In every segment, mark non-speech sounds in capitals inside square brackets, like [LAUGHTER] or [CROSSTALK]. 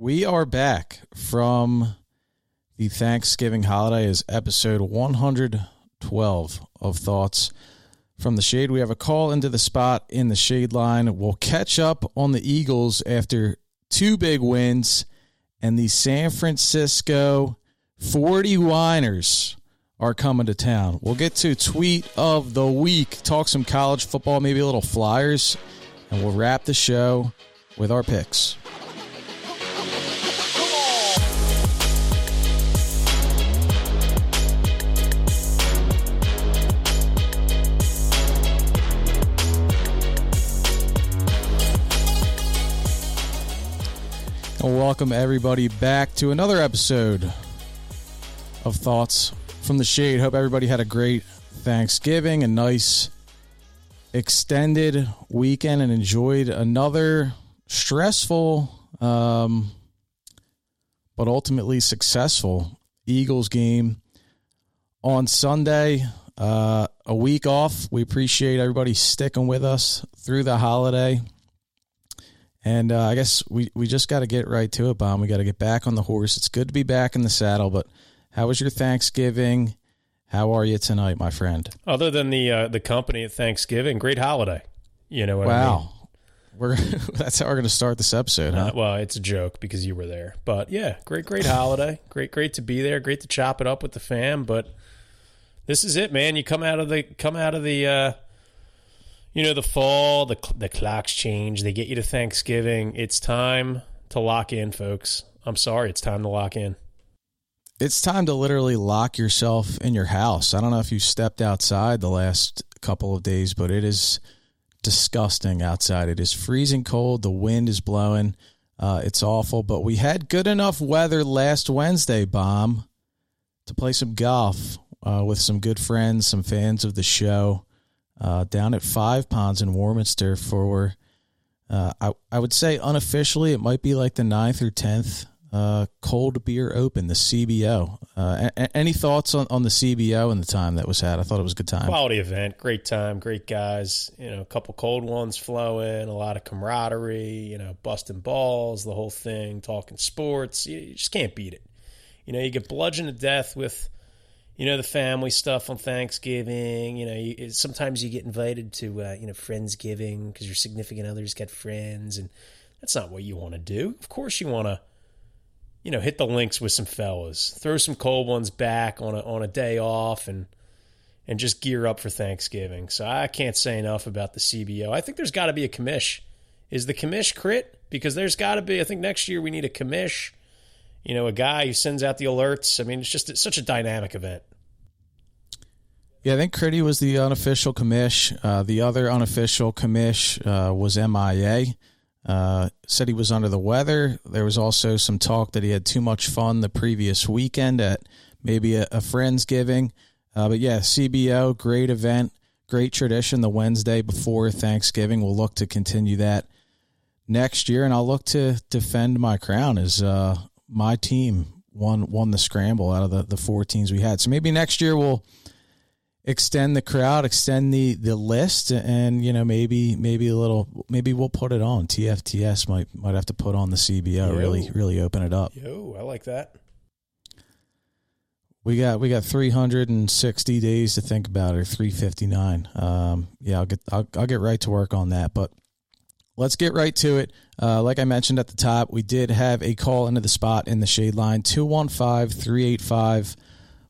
We are back from the Thanksgiving holiday is episode 112 of Thoughts from the Shade. We have a call into the spot in the Shade line. We'll catch up on the Eagles after two big wins and the San Francisco 49ers are coming to town. We'll get to tweet of the week, talk some college football, maybe a little Flyers, and we'll wrap the show with our picks. Welcome everybody back to another episode of Thoughts from the Shade. Hope everybody had a great Thanksgiving, a nice extended weekend, and enjoyed another stressful, um, but ultimately successful Eagles game on Sunday. Uh, a week off. We appreciate everybody sticking with us through the holiday. And uh, I guess we, we just got to get right to it, Bomb. We got to get back on the horse. It's good to be back in the saddle, but how was your Thanksgiving? How are you tonight, my friend? Other than the uh, the company at Thanksgiving, great holiday. You know what wow. I mean? We're [LAUGHS] that's how we're going to start this episode, huh? Uh, well, it's a joke because you were there, but yeah, great, great holiday. [LAUGHS] great, great to be there. Great to chop it up with the fam. But this is it, man. You come out of the come out of the uh, you know the fall the the clocks change they get you to thanksgiving. It's time to lock in folks. I'm sorry it's time to lock in. It's time to literally lock yourself in your house. I don't know if you stepped outside the last couple of days but it is disgusting outside. It is freezing cold. The wind is blowing. Uh, it's awful. But we had good enough weather last wednesday bomb to play some golf uh, with some good friends some fans of the show uh, down at Five Ponds in Warminster for, uh, I, I would say unofficially, it might be like the ninth or tenth uh, Cold Beer Open, the CBO. Uh, a- any thoughts on, on the CBO and the time that was had? I thought it was a good time. Quality event, great time, great guys. You know, a couple cold ones flowing, a lot of camaraderie. You know, busting balls, the whole thing, talking sports. You, you just can't beat it. You know, you get bludgeoned to death with you know the family stuff on Thanksgiving. You know, you, sometimes you get invited to uh, you know friendsgiving because your significant others got friends, and that's not what you want to do. Of course, you want to you know hit the links with some fellas, throw some cold ones back on a on a day off, and and just gear up for Thanksgiving. So I can't say enough about the CBO. I think there's got to be a commish. Is the commish crit? Because there's got to be. I think next year we need a commish you know, a guy who sends out the alerts. I mean, it's just it's such a dynamic event. Yeah, I think Critty was the unofficial commish. Uh, the other unofficial commish uh, was MIA. Uh, said he was under the weather. There was also some talk that he had too much fun the previous weekend at maybe a, a Friendsgiving. Uh, but yeah, CBO, great event, great tradition. The Wednesday before Thanksgiving, we'll look to continue that next year, and I'll look to defend my crown as uh, my team won won the scramble out of the, the four teams we had. So maybe next year we'll extend the crowd, extend the the list, and you know maybe maybe a little maybe we'll put it on. TFTS might might have to put on the CBO. Yo. Really really open it up. Yo, I like that. We got we got 360 days to think about it, or 359. Um, yeah, I'll get I'll, I'll get right to work on that. But let's get right to it. Uh, like I mentioned at the top, we did have a call into the spot in the shade line 215 385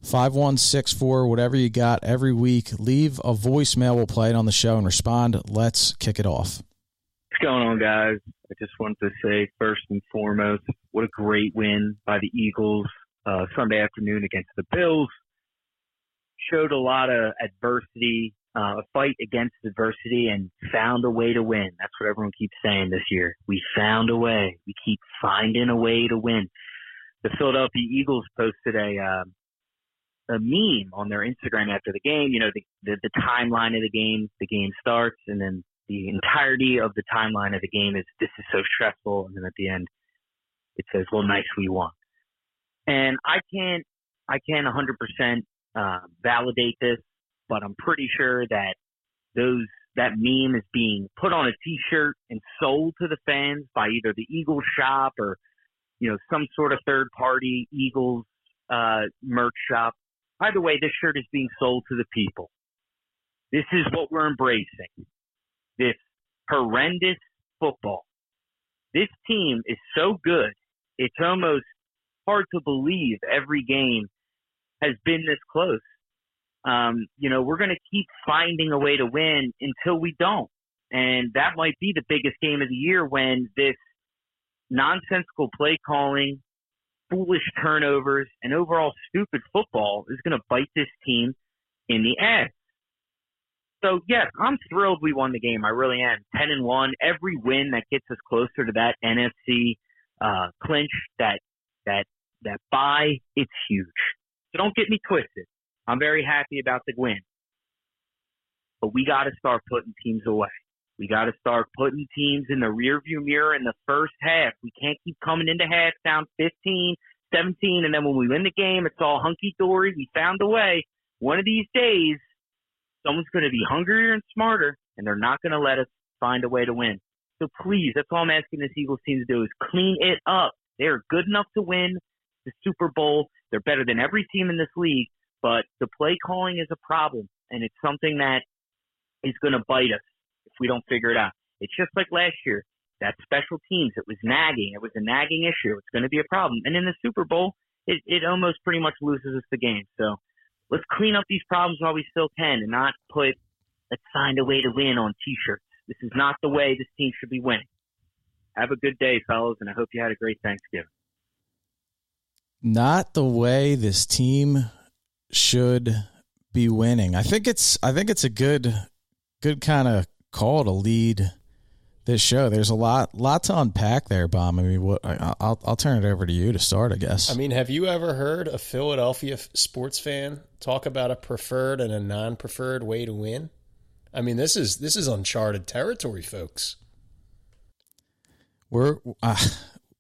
5164. Whatever you got every week, leave a voicemail. We'll play it on the show and respond. Let's kick it off. What's going on, guys? I just wanted to say, first and foremost, what a great win by the Eagles uh, Sunday afternoon against the Bills. Showed a lot of adversity uh, a fight against adversity and found a way to win. That's what everyone keeps saying this year. We found a way. We keep finding a way to win. The Philadelphia Eagles posted a uh, a meme on their Instagram after the game. You know, the, the the timeline of the game. The game starts, and then the entirety of the timeline of the game is this is so stressful, and then at the end it says, "Well, nice, we won." And I can't I can't 100% uh, validate this but I'm pretty sure that those that meme is being put on a T-shirt and sold to the fans by either the Eagles shop or you know, some sort of third party Eagles uh, merch shop. By the way, this shirt is being sold to the people. This is what we're embracing. This horrendous football. This team is so good, it's almost hard to believe every game has been this close. Um, you know, we're going to keep finding a way to win until we don't. And that might be the biggest game of the year when this nonsensical play calling, foolish turnovers, and overall stupid football is going to bite this team in the ass. So yes, I'm thrilled we won the game. I really am. Ten and one. Every win that gets us closer to that NFC uh, clinch, that that that buy, it's huge. So don't get me twisted. I'm very happy about the win, but we got to start putting teams away. We got to start putting teams in the rearview mirror in the first half. We can't keep coming into half down 15, 17, and then when we win the game, it's all hunky dory. We found a way. One of these days, someone's going to be hungrier and smarter, and they're not going to let us find a way to win. So please, that's all I'm asking this Eagles team to do is clean it up. They're good enough to win the Super Bowl. They're better than every team in this league, but the play calling is a problem, and it's something that is going to bite us if we don't figure it out. It's just like last year. That special teams, it was nagging. It was a nagging issue. It's going to be a problem. And in the Super Bowl, it, it almost pretty much loses us the game. So let's clean up these problems while we still can and not put let's find a way to win on t-shirts. This is not the way this team should be winning. Have a good day, fellas, and I hope you had a great Thanksgiving. Not the way this team should be winning. I think it's I think it's a good good kind of call to lead this show. There's a lot lot to unpack there, Bomb. I mean, what, I'll I'll turn it over to you to start, I guess. I mean, have you ever heard a Philadelphia sports fan talk about a preferred and a non-preferred way to win? I mean, this is this is uncharted territory, folks. We're uh,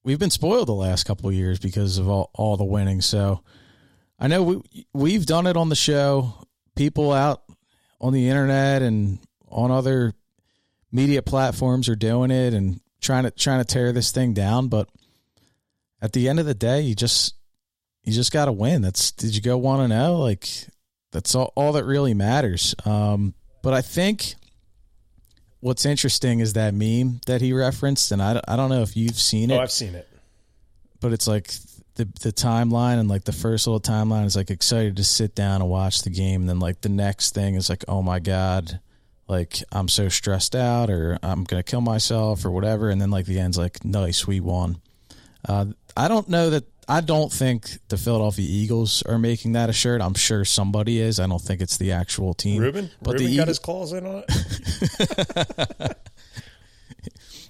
we've been spoiled the last couple of years because of all, all the winning. So I know we we've done it on the show. People out on the internet and on other media platforms are doing it and trying to trying to tear this thing down. But at the end of the day, you just you just got to win. That's did you go one and zero? Oh? Like that's all, all that really matters. Um, but I think what's interesting is that meme that he referenced, and I, I don't know if you've seen it. Oh, I've seen it. But it's like the the timeline and like the first little timeline is like excited to sit down and watch the game, and then like the next thing is like, oh my god, like I'm so stressed out or I'm gonna kill myself or whatever, and then like the end's like nice, we won. Uh, I don't know that I don't think the Philadelphia Eagles are making that a shirt. I'm sure somebody is. I don't think it's the actual team. Ruben, but Ruben the got his claws in on it. [LAUGHS]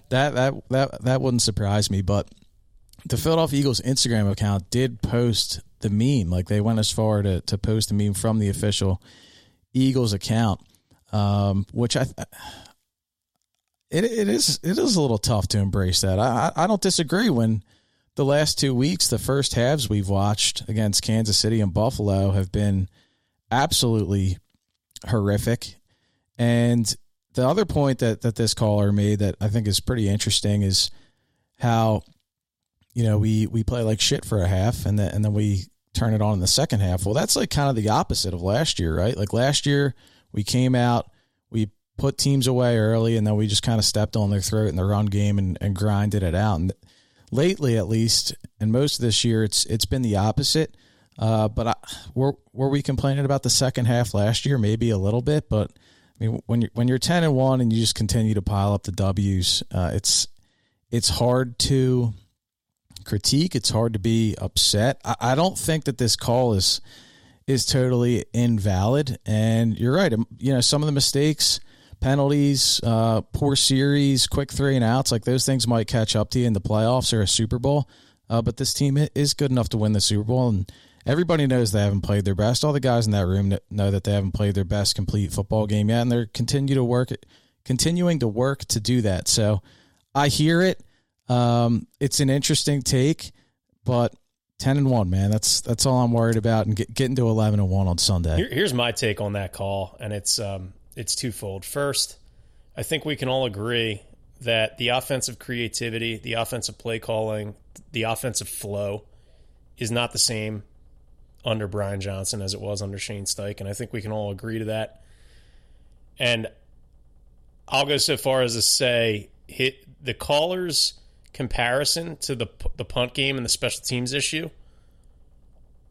that that that that wouldn't surprise me, but the Philadelphia Eagles Instagram account did post the meme. Like they went as far to to post the meme from the official Eagles account um, which I it it is it is a little tough to embrace that. I I don't disagree when the last two weeks, the first halves we've watched against Kansas City and Buffalo have been absolutely horrific. And the other point that that this caller made that I think is pretty interesting is how you know we we play like shit for a half and then and then we turn it on in the second half. Well, that's like kind of the opposite of last year, right? Like last year we came out, we put teams away early, and then we just kind of stepped on their throat in the run game and, and grinded it out. And lately, at least, and most of this year, it's it's been the opposite. Uh, but I, were were we complaining about the second half last year? Maybe a little bit, but I mean, when you're when you're ten and one and you just continue to pile up the W's, uh, it's it's hard to critique. It's hard to be upset. I, I don't think that this call is is totally invalid. And you're right. Um, you know, some of the mistakes, penalties, uh, poor series, quick three and outs, like those things might catch up to you in the playoffs or a Super Bowl. Uh, but this team is good enough to win the Super Bowl, and everybody knows they haven't played their best. All the guys in that room know that they haven't played their best complete football game yet, and they're continue to work, continuing to work to do that. So I hear it. Um, it's an interesting take, but ten and one, man. That's that's all I'm worried about, and get, getting to eleven and one on Sunday. Here, here's my take on that call, and it's um, it's twofold. First, I think we can all agree that the offensive creativity, the offensive play calling, the offensive flow is not the same under Brian Johnson as it was under Shane Steichen. And I think we can all agree to that. And I'll go so far as to say hit the callers comparison to the the punt game and the special teams issue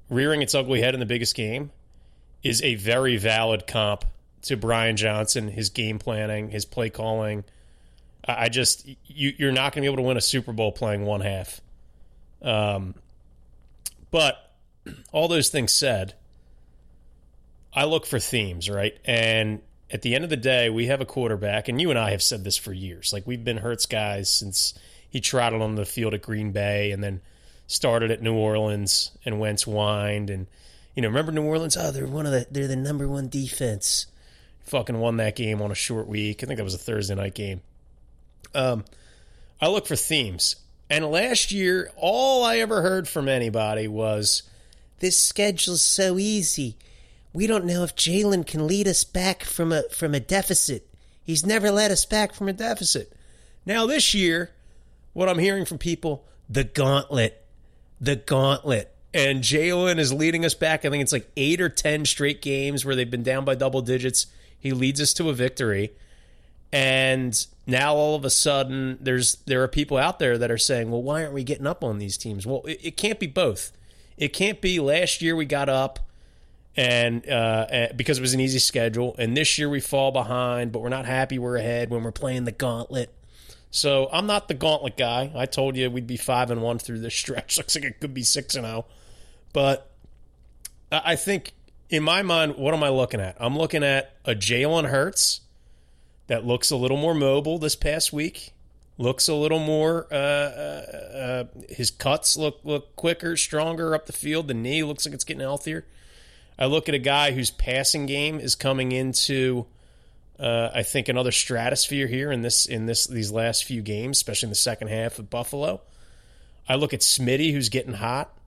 rearing its ugly head in the biggest game is a very valid comp to Brian Johnson, his game planning, his play calling. I just you, you're not going to be able to win a Super Bowl playing one half. Um, but all those things said, I look for themes, right? And at the end of the day, we have a quarterback, and you and I have said this for years. Like we've been Hurts guys since he trotted on the field at Green Bay, and then started at New Orleans and Wentz whined. And you know remember New Orleans? Oh they're one of the they're the number one defense. Fucking won that game on a short week. I think that was a Thursday night game. Um I look for themes. And last year all I ever heard from anybody was this schedule's so easy. We don't know if Jalen can lead us back from a from a deficit. He's never led us back from a deficit. Now this year what I'm hearing from people the gauntlet the gauntlet. And Jalen is leading us back. I think it's like eight or 10 straight games where they've been down by double digits. He leads us to a victory. And now all of a sudden, there's there are people out there that are saying, well, why aren't we getting up on these teams? Well, it, it can't be both. It can't be last year we got up and uh, because it was an easy schedule, and this year we fall behind, but we're not happy we're ahead when we're playing the gauntlet. So I'm not the gauntlet guy. I told you we'd be five and one through this stretch. [LAUGHS] Looks like it could be six and zero, oh. but I think in my mind, what am I looking at? I'm looking at a Jalen Hurts that looks a little more mobile this past week. Looks a little more. Uh, uh, uh, his cuts look look quicker, stronger up the field. The knee looks like it's getting healthier. I look at a guy whose passing game is coming into uh, I think another stratosphere here in this in this these last few games, especially in the second half of Buffalo. I look at Smitty, who's getting hot,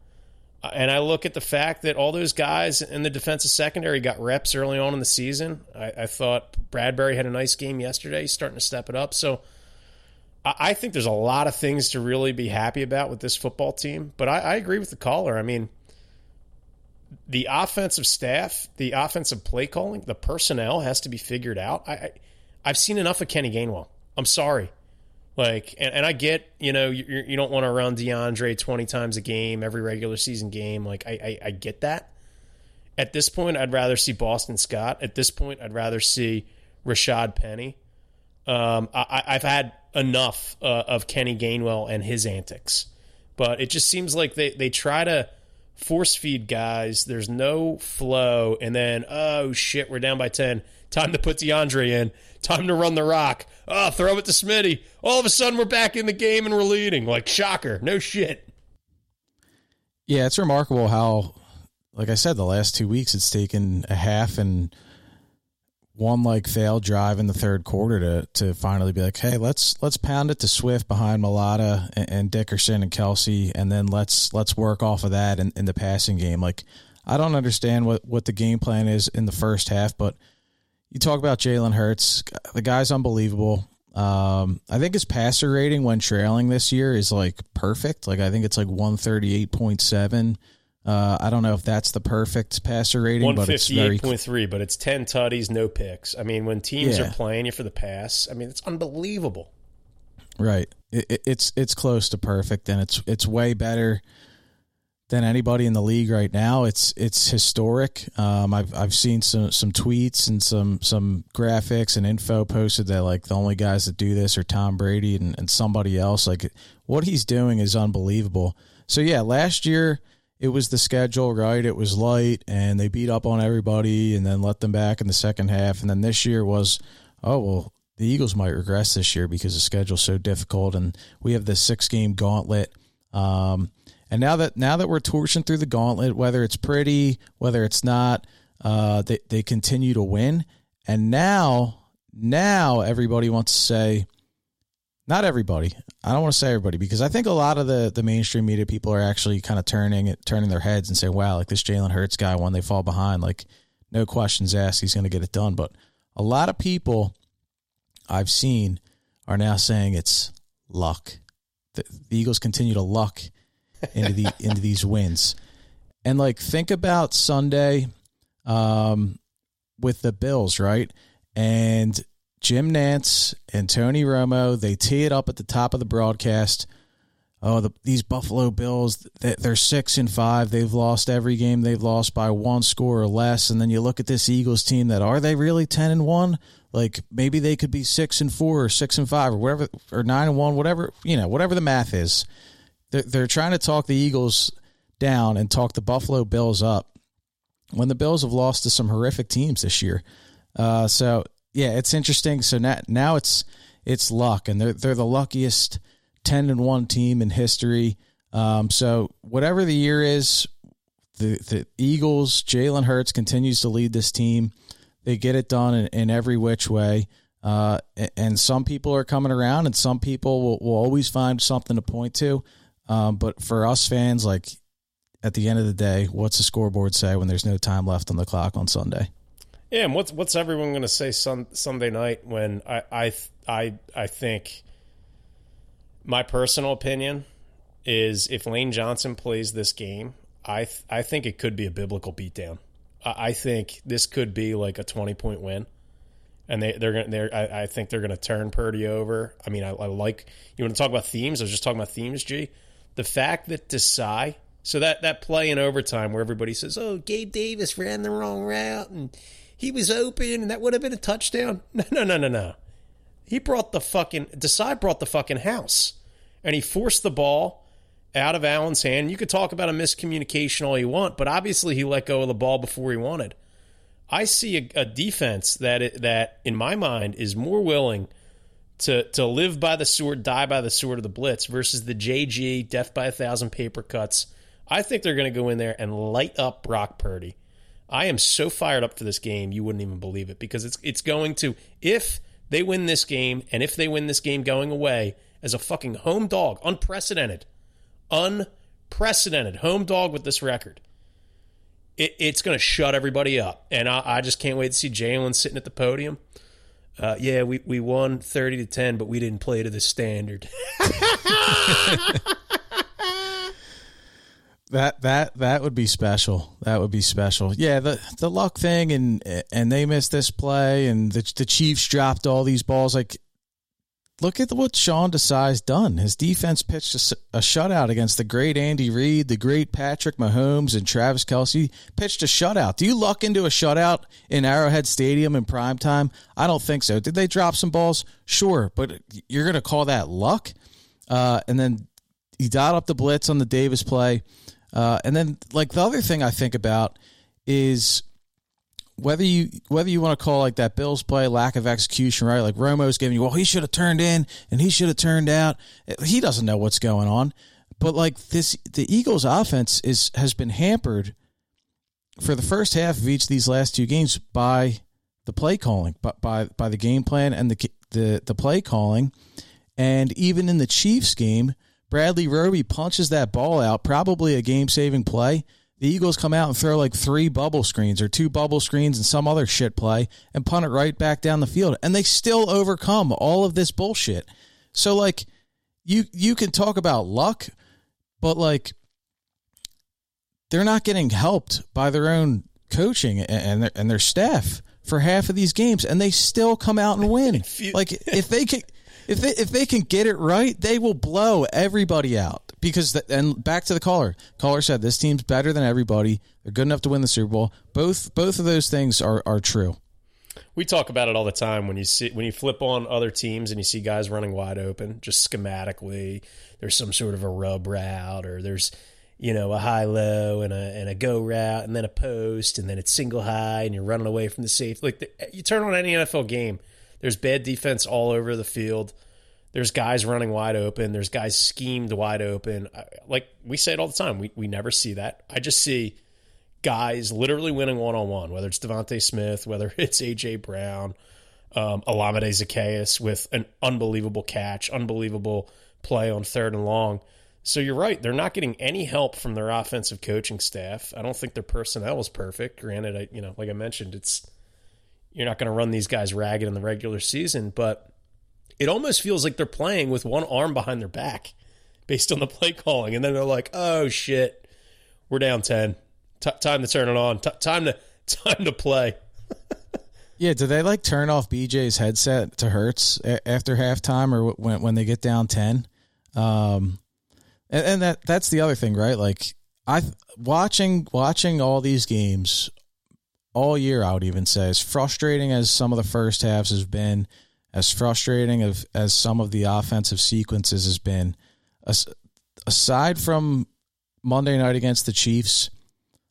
uh, and I look at the fact that all those guys in the defensive secondary got reps early on in the season. I, I thought Bradberry had a nice game yesterday, He's starting to step it up. So I, I, think there's a lot of things to really be happy about with this football team. But I, I agree with the caller. I mean the offensive staff, the offensive play calling, the personnel has to be figured out. I, I have seen enough of Kenny Gainwell. I'm sorry. Like, and, and I get, you know, you, you don't want to run D'Andre 20 times a game, every regular season game. Like, I, I, I get that. At this point, I'd rather see Boston Scott. At this point, I'd rather see Rashad Penny. Um, I, I've had enough uh, of Kenny Gainwell and his antics, but it just seems like they, they try to force feed guys. There's no flow. And then, oh shit, we're down by 10. Time to put D'Andre in. Time to run the rock. Oh, throw it to Smitty. All of a sudden, we're back in the game and we're leading. Like, shocker. No shit. Yeah, it's remarkable how, like I said, the last two weeks it's taken a half and one like failed drive in the third quarter to to finally be like, hey, let's let's pound it to Swift behind Mailata and, and Dickerson and Kelce, and then let's let's work off of that in, in the passing game. Like, I don't understand what what the game plan is in the first half, but you talk about Jalen Hurts, the guy's unbelievable. Um, I think his passer rating when trailing this year is like perfect. Like I think it's like one thirty eight point seven. Uh, I don't know if that's the perfect passer rating, but it's very point three. But it's ten tutties, no picks. I mean, when teams yeah. are playing you for the pass, I mean, it's unbelievable. Right. It, it, it's it's close to perfect, and it's it's way better than anybody in the league right now. It's it's historic. Um, I've I've seen some some tweets and some some graphics and info posted that like the only guys that do this are Tom Brady and, and somebody else. Like what he's doing is unbelievable. So yeah, last year it was the schedule, right? It was light and they beat up on everybody and then let them back in the second half. And then this year was, oh, well, the Eagles might regress this year because the schedule's so difficult and we have this six game gauntlet. Um, and now that now that we're torching through the gauntlet, whether it's pretty, whether it's not, uh, they, they continue to win. And now, now everybody wants to say, not everybody. I don't want to say everybody because I think a lot of the the mainstream media people are actually kind of turning it, turning their heads and saying, "Wow, like this Jalen Hurts guy, when they fall behind, like no questions asked, he's going to get it done." But a lot of people I've seen are now saying it's luck. The, the Eagles continue to luck into the [LAUGHS] into these wins. And like think about Sunday um, with the Bills, right? And Jim Nantz and Tony Romo, they tee it up at the top of the broadcast. Oh, the, these Buffalo Bills, they're six and five. They've lost every game they've lost by one score or less. And then you look at this Eagles team that are they really 10 and one? Like maybe they could be six and four or six and five or whatever, or nine and one, whatever, you know, whatever the math is. They're, they're trying to talk the Eagles down and talk the Buffalo Bills up when the Bills have lost to some horrific teams this year. Uh, so yeah, it's interesting. So now, now it's it's luck, and they're they're the luckiest ten and one team in history. Um, so whatever the year is, the the Eagles, Jalen Hurts continues to lead this team. They get it done in, in every which way. Uh, and some people are coming around, and some people will, will always find something to point to. Um, but for us fans, like at the end of the day, what's the scoreboard say when there's no time left on the clock on Sunday? Yeah, and what's what's everyone going to say sun, Sunday night when I I I I think my personal opinion is if Lane Johnson plays this game, I th- I think it could be a biblical beatdown. I, I think this could be like a twenty point win, and they they're gonna they're I, I think they're gonna turn Purdy over. I mean, I, I like you want to talk about themes. I was just talking about themes, G. The fact that Desai so that that play in overtime where everybody says, "Oh, Gabe Davis ran the wrong route and he was open and that would have been a touchdown." [LAUGHS] No, no, no, no, no. He brought the fucking Desai brought the fucking house, and he forced the ball out of Allen's hand. You could talk about a miscommunication all you want, but obviously he let go of the ball before he wanted. I see a, a defense that it, that in my mind is more willing to to live by the sword, die by the sword of the blitz versus the JG death by a thousand paper cuts I think they're going to go in there and light up Brock Purdy. I am so fired up for this game, you wouldn't even believe it because it's it's going to if they win this game and if they win this game going away as a fucking home dog, unprecedented, unprecedented home dog with this record. It, it's going to shut everybody up, and I, I, just can't wait to see Jalen sitting at the podium. Uh, yeah, we, we won thirty to ten, but we didn't play to the standard. [LAUGHS] [LAUGHS] That that that would be special. That would be special. Yeah, the the luck thing and and they missed this play and the the Chiefs dropped all these balls. Like, look at what Sean Desai's done. His defense pitched a, a shutout against the great Andy Reid, the great Patrick Mahomes, and Travis Kelce Pitched a shutout. Do you luck into a shutout in Arrowhead Stadium in prime time? I don't think so. Did they drop some balls? Sure, but you're going to call that luck? Uh, and then he dialed up the blitz on the Davis play. Uh, and then, like the other thing I think about is whether you whether you want to call like that Bills play lack of execution, right? Like Romo's giving you, well, he should have turned in and he should have turned out. He doesn't know what's going on. But like this, the Eagles' offense is has been hampered for the first half of each of these last two games by the play calling, but by by the game plan and the the the play calling, and even in the Chiefs game Bradley Roby punches that ball out, probably a game saving play. The Eagles come out and throw like three bubble screens or two bubble screens and some other shit play and punt it right back down the field. And they still overcome all of this bullshit. So like you you can talk about luck, but like they're not getting helped by their own coaching and their, and their staff for half of these games and they still come out and win. [LAUGHS] like if they can if they if they can get it right, they will blow everybody out. Because the, and back to the caller. Caller said this team's better than everybody. They're good enough to win the Super Bowl. Both both of those things are are true. We talk about it all the time when you see when you flip on other teams and you see guys running wide open, just schematically. There's some sort of a rub route, or there's you know a high low and a and a go route, and then a post, and then it's single high, and you're running away from the safe. Like the, you turn on any NFL game, there's bad defense all over the field. There's guys running wide open. There's guys schemed wide open. Like we say it all the time. We, we never see that. I just see guys literally winning one on one, whether it's DeVonta Smith, whether [LAUGHS] it's AJ Brown, um, Olamide Zaccheaus with an unbelievable catch, unbelievable play on third and long. So you're right. They're not getting any help from their offensive coaching staff. I don't think their personnel is perfect. Granted, I, you know, like I mentioned, it's you're not going to run these guys ragged in the regular season, but it almost feels like they're playing with one arm behind their back based on the play calling. And then they're like, oh shit, we're down 10. T- time to turn it on. T- time to [LAUGHS] time to play. [LAUGHS] yeah, do they like turn off BJ's headset to Hurts a- after halftime or when when they get down 10? Um and, and that that's the other thing, right? Like I watching watching all these games all year I would even say as frustrating as some of the first halves has been as frustrating as, as some of the offensive sequences has been, aside from Monday night against the Chiefs,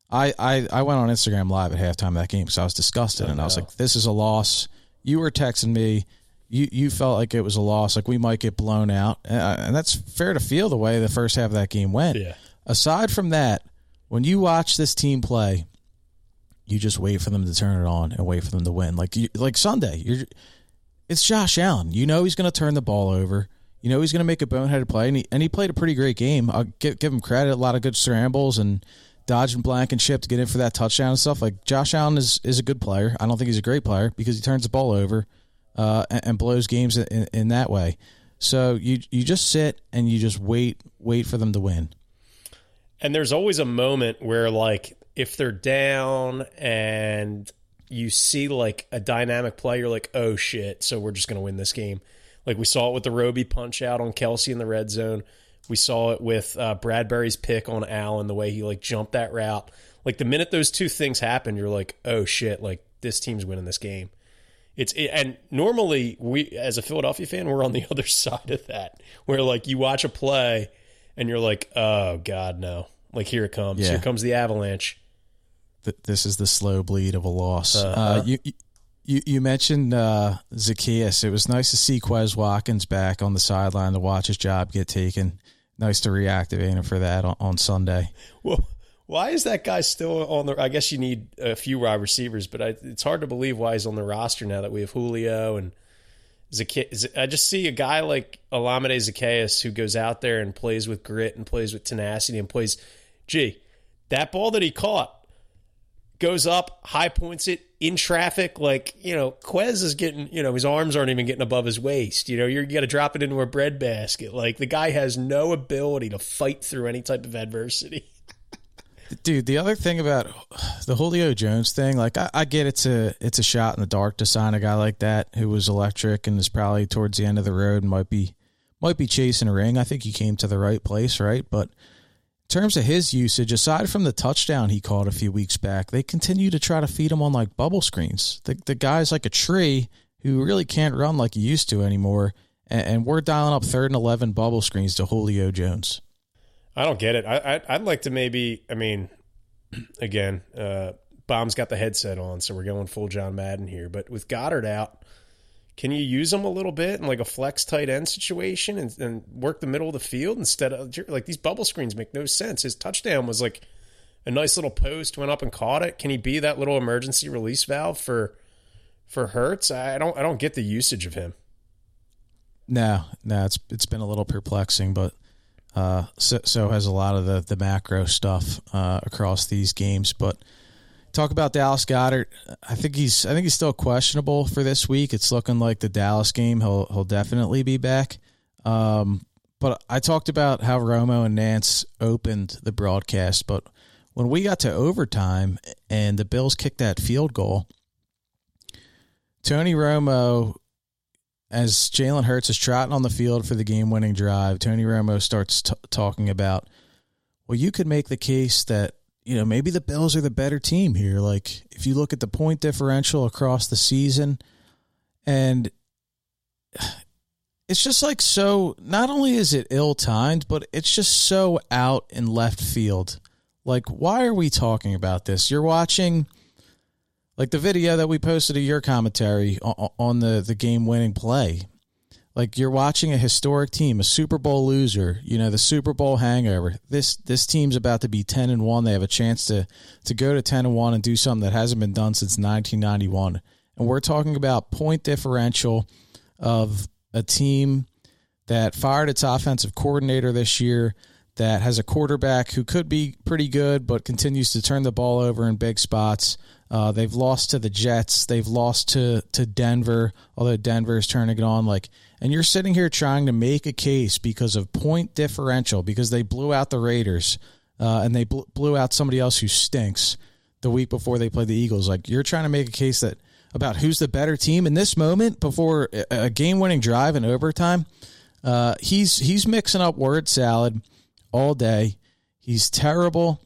I, I, I went on Instagram live at halftime of that game because I was disgusted oh, and I was like, this is a loss. You were texting me. You, you felt like it was a loss, like we might get blown out. And uh, that's fair to feel the way the first half of that game went. Yeah. Aside from that, when you watch this team play, you just wait for them to turn it on and wait for them to win. Like you, like Sunday, you're it's Josh Allen. You know he's going to turn the ball over. You know he's going to make a boneheaded play, and he, and he played a pretty great game. I'll give, give him credit. A lot of good scrambles and dodging Blankenship to get in for that touchdown and stuff. Like Josh Allen is, is a good player. I don't think he's a great player because he turns the ball over uh, and, and, blows games in, in that way. So you you just sit and you just wait wait for them to win. And there's always a moment where like if they're down and you see like a dynamic play, you're like, oh shit, so we're just going to win this game. Like we saw it with the Roby punch out on Kelce in the red zone. We saw it with uh, Bradberry's pick on Allen, the way he like jumped that route. Like the minute those two things happen, you're like, oh shit, like this team's winning this game. It's it, and normally we as a Philadelphia fan, we're on the [LAUGHS] other side of that, where like you watch a play and you're like, oh god, no, like here it comes, yeah. here comes the avalanche this is the slow bleed of a loss. Uh-huh. Uh, you, you you mentioned uh, Zaccheaus. It was nice to see Quez Watkins back on the sideline to watch his job get taken. Nice to reactivate him for that on, on Sunday. Well, why is that guy still on the? I guess you need a few wide receivers, but I, it's hard to believe why he's on the roster now that we have Julio and Zaccheaus. I just see a guy like Olamide Zaccheaus who goes out there and plays with grit and plays with tenacity and plays. Gee, that ball that he caught goes up, high points it in traffic. Like, you know, Quez is getting, you know, his arms aren't even getting above his waist. You know, you're got to drop it into a bread basket. Like, the guy has no ability to fight through any type of adversity. [LAUGHS] Dude, the other thing about the Julio Jones thing, like I, I, get it's a it's a shot in the dark to sign a guy like that who was electric and is probably towards the end of the road and might be might be chasing a ring. I think he came to the right place, right? But terms of his usage, aside from the touchdown he caught a few weeks back, they continue to try to feed him on like bubble screens. The the guy's like a tree who really can't run like he used to anymore, and, and we're dialing up third and eleven bubble screens to Julio Jones. I don't get it. I, I would like to maybe. I mean, [CLEARS THROAT] again, uh, Bomb's got the headset on, so we're going full John Madden here. But with Goedert out, can you use them a little bit in like a flex tight end situation and, and work the middle of the field instead of like these bubble screens make no sense. His touchdown was like a nice little post, went up and caught it. Can he be that little emergency release valve for for Hurts? I don't I don't get the usage of him. No, no, it's it's been a little perplexing, but uh, so, so has a lot of the the macro stuff uh, across these games. But talk about Dallas Goedert. I think he's I think he's still questionable for this week. It's looking like the Dallas game he'll he'll definitely be back. Um, but I talked about how Romo and Nantz opened the broadcast, but when we got to overtime and the Bills kicked that field goal, Tony Romo, as Jalen Hurts is trotting on the field for the game winning drive, Tony Romo starts t- talking about, well, you could make the case that you know, maybe the Bills are the better team here. Like, if you look at the point differential across the season, and it's just like so, not only is it ill timed, but it's just so out in left field. Like, why are we talking about this? You're watching, like, the video that we posted of your commentary on the, the game winning play like you're watching a historic team, a Super Bowl loser, you know, the Super Bowl hangover. This this team's about to be 10 and 1. They have a chance to to go to 10 and 1 and do something that hasn't been done since 1991. And we're talking about point differential of a team that fired its offensive coordinator this year that has a quarterback who could be pretty good but continues to turn the ball over in big spots. Uh, they've lost to the Jets. They've lost to to Denver, although Denver is turning it on. Like, and you're sitting here trying to make a case because of point differential because they blew out the Raiders uh, and they bl- blew out somebody else who stinks the week before they played the Eagles. Like, you're trying to make a case that about who's the better team in this moment before a game winning drive in overtime. Uh, he's he's mixing up word salad all day. He's terrible.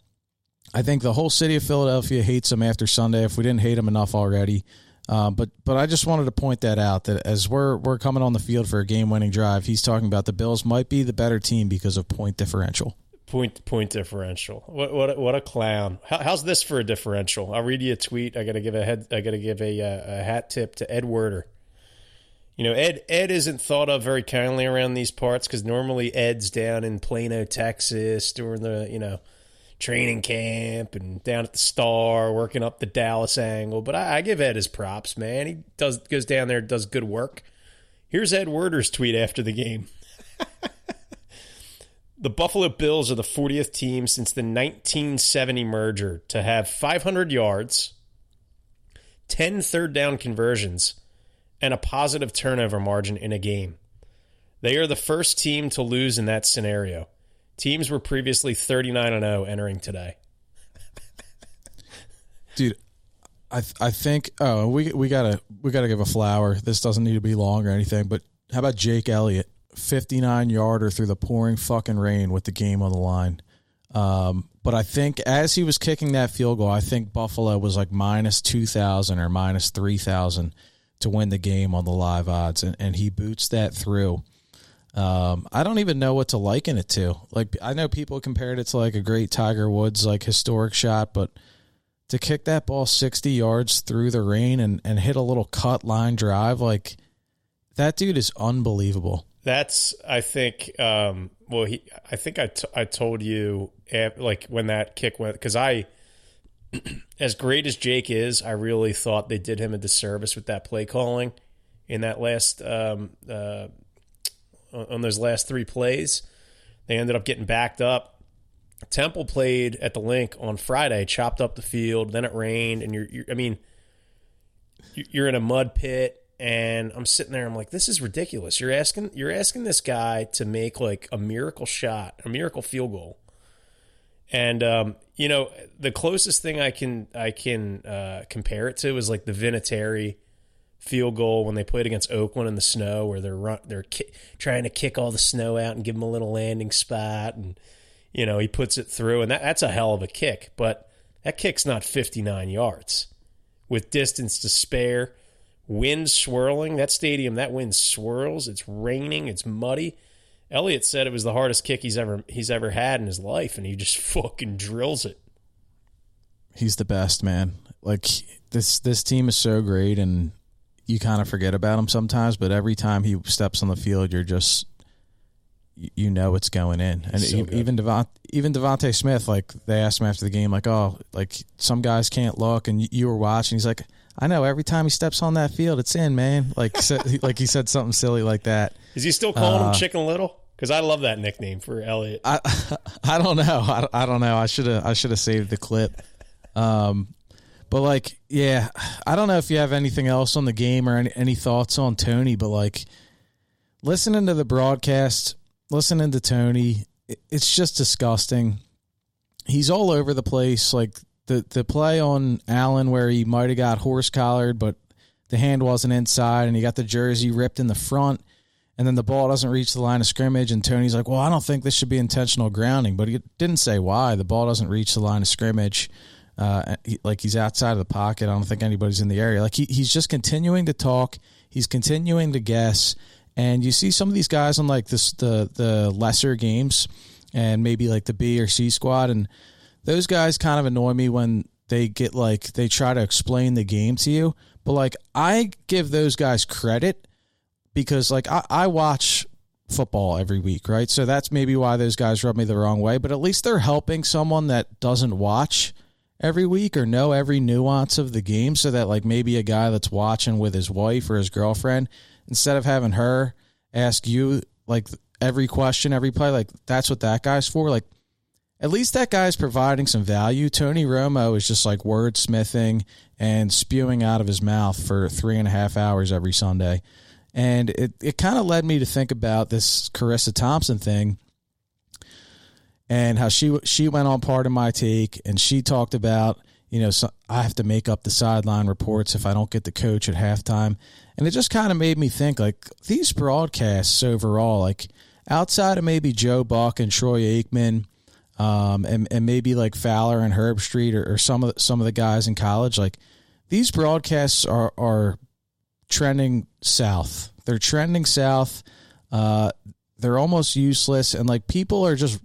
I think the whole city of Philadelphia hates him after Sunday. If we didn't hate him enough already, uh, but but I just wanted to point that out that as we're we're coming on the field for a game winning drive, he's talking about the Bills might be the better team because of point differential. Point point differential. What what what a clown. How, how's this for a differential? I'll read you a tweet. I got to give a head. I got to give a, uh, a hat tip to Ed Werder. You know, Ed Ed isn't thought of very kindly around these parts because normally Ed's down in Plano, Texas, during the you know training camp and down at the Star, working up the Dallas angle. But I, I give Ed his props, man. He does goes down there, does good work. Here's Ed Werder's tweet after the game. [LAUGHS] the Buffalo Bills are the 40th team since the 1970 merger to have 500 yards, 10 third down conversions and a positive turnover margin in a game. They are the first team to lose in that scenario. Teams were previously 39 and 0 entering today. Dude, I I think oh, we we got to we got to give a flower. This doesn't need to be long or anything, but how about Jake Elliott? 59 yarder through the pouring fucking rain with the game on the line. Um, but I think as he was kicking that field goal, I think Buffalo was like minus 2,000 or minus 3,000 to win the game on the live odds, and, and he boots that through. Um, I don't even know what to liken it to. Like I know people compared it to like a great Tiger Woods like historic shot, but to kick that ball sixty yards through the rain and, and hit a little cut line drive, like that dude is unbelievable. That's I think. Um, well, he. I think I, t- I told you like when that kick went because I [CLEARS THROAT] as great as Jake is, I really thought they did him a disservice with that play calling in that last um, uh, on those last three plays. They ended up getting backed up. Temple played at the Linc on Friday, chopped up the field. Then it rained, and you're, you're I mean, you're in a mud pit, and I'm sitting there. I'm like, this is ridiculous. You're asking you're asking this guy to make like a miracle shot, a miracle field goal and um, you know, the closest thing I can I can uh, compare it to is like the Vinatieri field goal when they played against Oakland in the snow, where they're run, they're ki- trying to kick all the snow out and give him a little landing spot, and you know he puts it through, and that, that's a hell of a kick, but that kick's not 59 yards with distance to spare, wind swirling. That stadium, that wind swirls. It's raining. It's muddy. Elliott said it was the hardest kick he's ever he's ever had in his life, and he just [LAUGHS] fucking drills it. He's the best, man. Like this this team is so great, and you kind of forget about him sometimes. But every time he steps on the field, you're just you know it's going in. And so even Devont, even DeVonta Smith, like they asked him after the game, like, oh, like some guys can't look, and you were watching. He's like, I know every time he steps on that field, it's in, man. Like, like he said something silly like that. Is he still calling uh, him Chicken Little? Because I love that nickname for Elliott. I [LAUGHS] I don't know. I, I don't know. I should have I should have saved the clip. Um, but like, yeah, I don't know if you have anything else on the game or any, any thoughts on Tony. But like, listening to the broadcast, listening to Tony, it's just disgusting. He's all over the place. Like the the play on Allen where he might have got horse collared, but the hand wasn't inside, and he got the jersey ripped in the front and then the ball doesn't reach the line of scrimmage and Tony's like, "Well, I don't think this should be intentional grounding," but he didn't say why. The ball doesn't reach the line of scrimmage. Uh, he, like he's outside of the pocket. I don't think anybody's in the area. Like he, he's just continuing to talk. He's continuing to guess. And you see some of these guys on like this the the lesser games and maybe like the B or C squad and those guys kind of annoy me when they get like they try to explain the game to you. But like I give those guys credit because like I, I watch football every week, right? So that's maybe why those guys rub me the wrong way. But at least they're helping someone that doesn't watch every week or know every nuance of the game so that like maybe a guy that's watching with his wife or his girlfriend instead of having her ask you like every question every play like that's what that guy's for like at least that guy's providing some value. Tony Romo is just like wordsmithing and spewing out of his mouth for three and a half hours every Sunday. And it, it kind of led me to think about this Charissa Thompson thing and how she she went on Pardon My Take and she talked about you know so I have to make up the sideline reports if I don't get the coach at halftime. And it just kind of made me think like these broadcasts overall like outside of maybe Joe Buck and Troy Aikman um, and and maybe like Fowler and Herbstreit or, or some of the, some of the guys in college like these broadcasts are are trending south. They're trending south. Uh, they're almost useless. And like people are just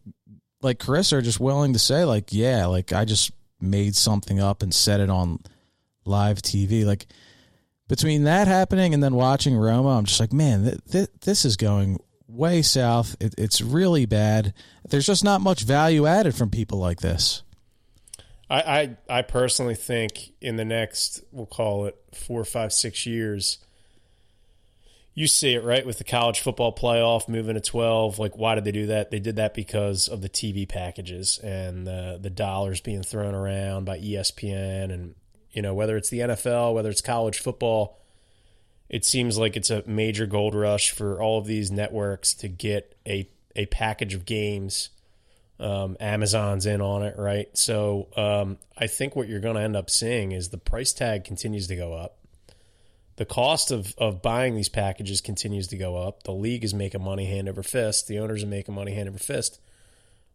like Chris are just willing to say like, yeah, like I just made something up and set it on live TV. Like between that happening and then watching Romo, I'm just like, man, th- th- this is going way south. It- it's really bad. There's just not much value added from people like this. I, I I personally think in the next we'll call it four, five, six years, you see it right with the college football playoff moving to 12 like why did they do that? They did that because of the tv packages and the, the dollars being thrown around by espn and you know whether it's the nfl whether it's college football it seems like it's a major gold rush for all of these networks to get a, a package of games. Um, amazon's in on it right? So um, i think what you're going to end up seeing is the price tag continues to go up the cost of, of buying these packages continues to go up. The league is making money hand over fist. The owners are making money hand over fist.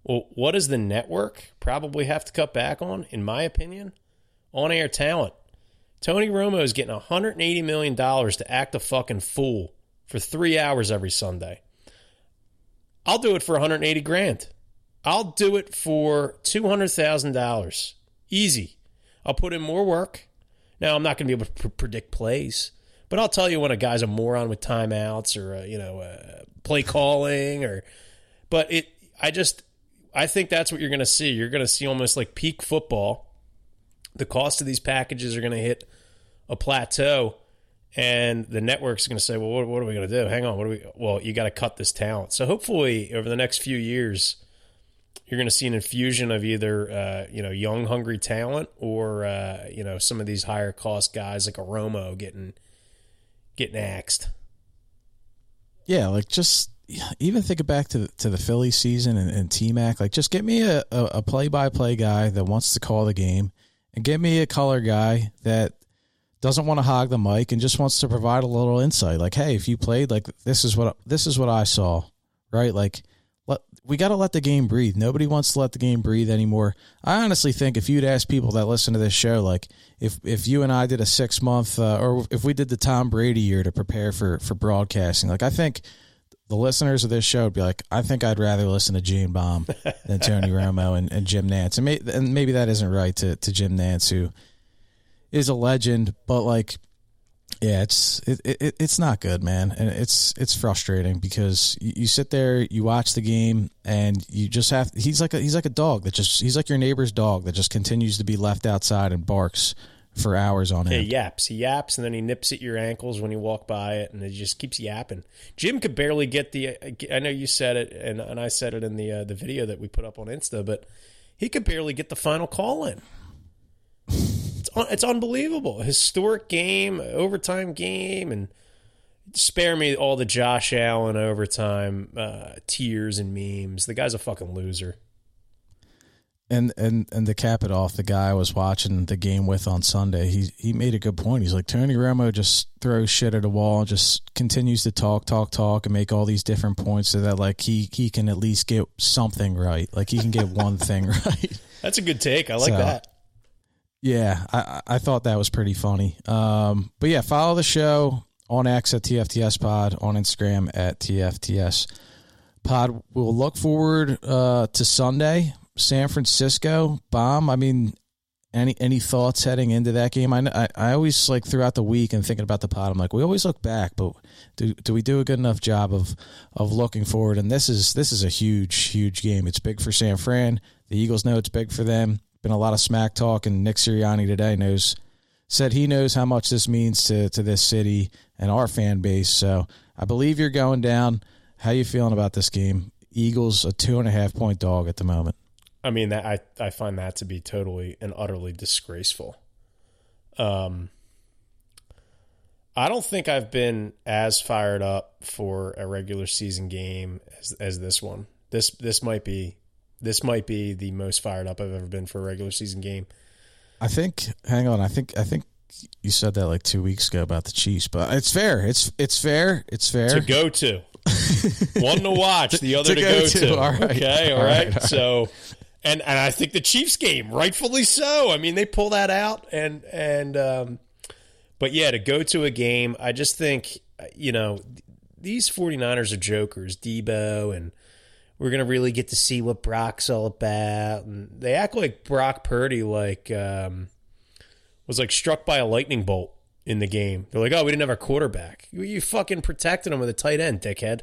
Well, what does the network probably have to cut back on, in my opinion? On air talent. Tony Romo is getting $180 million to act a fucking fool for three hours every Sunday. I'll do it for 180 grand. I'll do it for $200,000. Easy. I'll put in more work. Now, I'm not going to be able to pr- predict plays, but I'll tell you when a guy's a moron with timeouts or uh, you know uh, play calling or. But it, I just, I think that's what you're going to see. You're going to see almost like peak football. The cost of these packages are going to hit a plateau, and the network's going to say, "Well, what, what are we going to do? Hang on, what are we? Well, you got to cut this talent." So hopefully, over the next few years, you're going to see an infusion of either uh, you know young hungry talent or uh, you know some of these higher cost guys like a Romo getting getting axed. Yeah, like just even think back to the, to the Philly season and, and T Mac. Like, just get me a, a play by play guy that wants to call the game, and get me a color guy that doesn't want to hog the mic and just wants to provide a little insight. Like, hey, if you played, like this is what this is what I saw, right? Like, we got to let the game breathe. Nobody wants to let the game breathe anymore. I honestly think if you'd ask people that listen to this show, like if if you and I did a six month, uh, or if we did the Tom Brady year to prepare for for broadcasting, like I think the listeners of this show would be like, I think I'd rather listen to G and Bomb than Tony [LAUGHS] Romo and, and Jim Nantz. And, may, and maybe that isn't right to, to Jim Nantz, who is a legend, but like, yeah, it's it, it it's not good, man, and it's it's frustrating because you, you, sit there, you watch the game, and you just have. He's like a he's like a dog that just he's like your neighbor's dog that just continues to be left outside and barks for hours on Yeah, end. he yaps. He yaps, and then he nips at your ankles when you walk by it, and it just keeps yapping. Jim could barely get the. I know you said it, and and I said it in the uh, the video that we put up on Insta, but he could barely get the final call in. It's it's unbelievable. Historic game, overtime game, and spare me all the Josh Allen overtime uh, tears and memes. The guy's a fucking loser. And and and to cap it off, the guy I was watching the game with on Sunday, he he made a good point. He's like Tony Romo just throws shit at a wall and just continues to talk, talk, talk, and make all these different points so that like he he can at least get something right. Like he can get one thing [LAUGHS] right. That's a good take. I like So, that. Yeah, I I thought that was pretty funny. Um, but yeah, follow the show on X at TFTS Pod, on Instagram at TFTS Pod. We'll look forward uh, to Sunday, San Francisco bomb. I mean, any any thoughts heading into that game? I, I I always like throughout the week and thinking about the pod. I'm like, we always look back, but do do we do a good enough job of of looking forward? And this is this is a huge huge game. It's big for San Fran. The Eagles know it's big for them. Been a lot of smack talk, and Nick Sirianni today knows said he knows how much this means to to this city and our fan base. So I believe you're going down. How you feeling about this game? Eagles a two and a half point dog at the moment. I mean, that I I find that to be totally and utterly disgraceful. Um, I don't think I've been as fired up for a regular season game as as this one. This this might be this might be the most fired up I've ever been for a regular season game. I think. Hang on. I think. I think you said that like two weeks ago about the Chiefs, but it's fair. It's it's fair. It's fair to go to. [LAUGHS] One to watch, the other to, to go, go, to. to. All right. Okay, all, all right. right. All so, and and I think the Chiefs game, rightfully so. I mean, they pull that out, and and um, but yeah, to go to a game, I just think you know these 49ers are jokers, Deebo and we're gonna really get to see what Brock's all about. And they act like Brock Purdy, like um, was like struck by a lightning bolt in the game. They're like, oh, we didn't have our quarterback. You, you fucking protected him with a tight end, dickhead.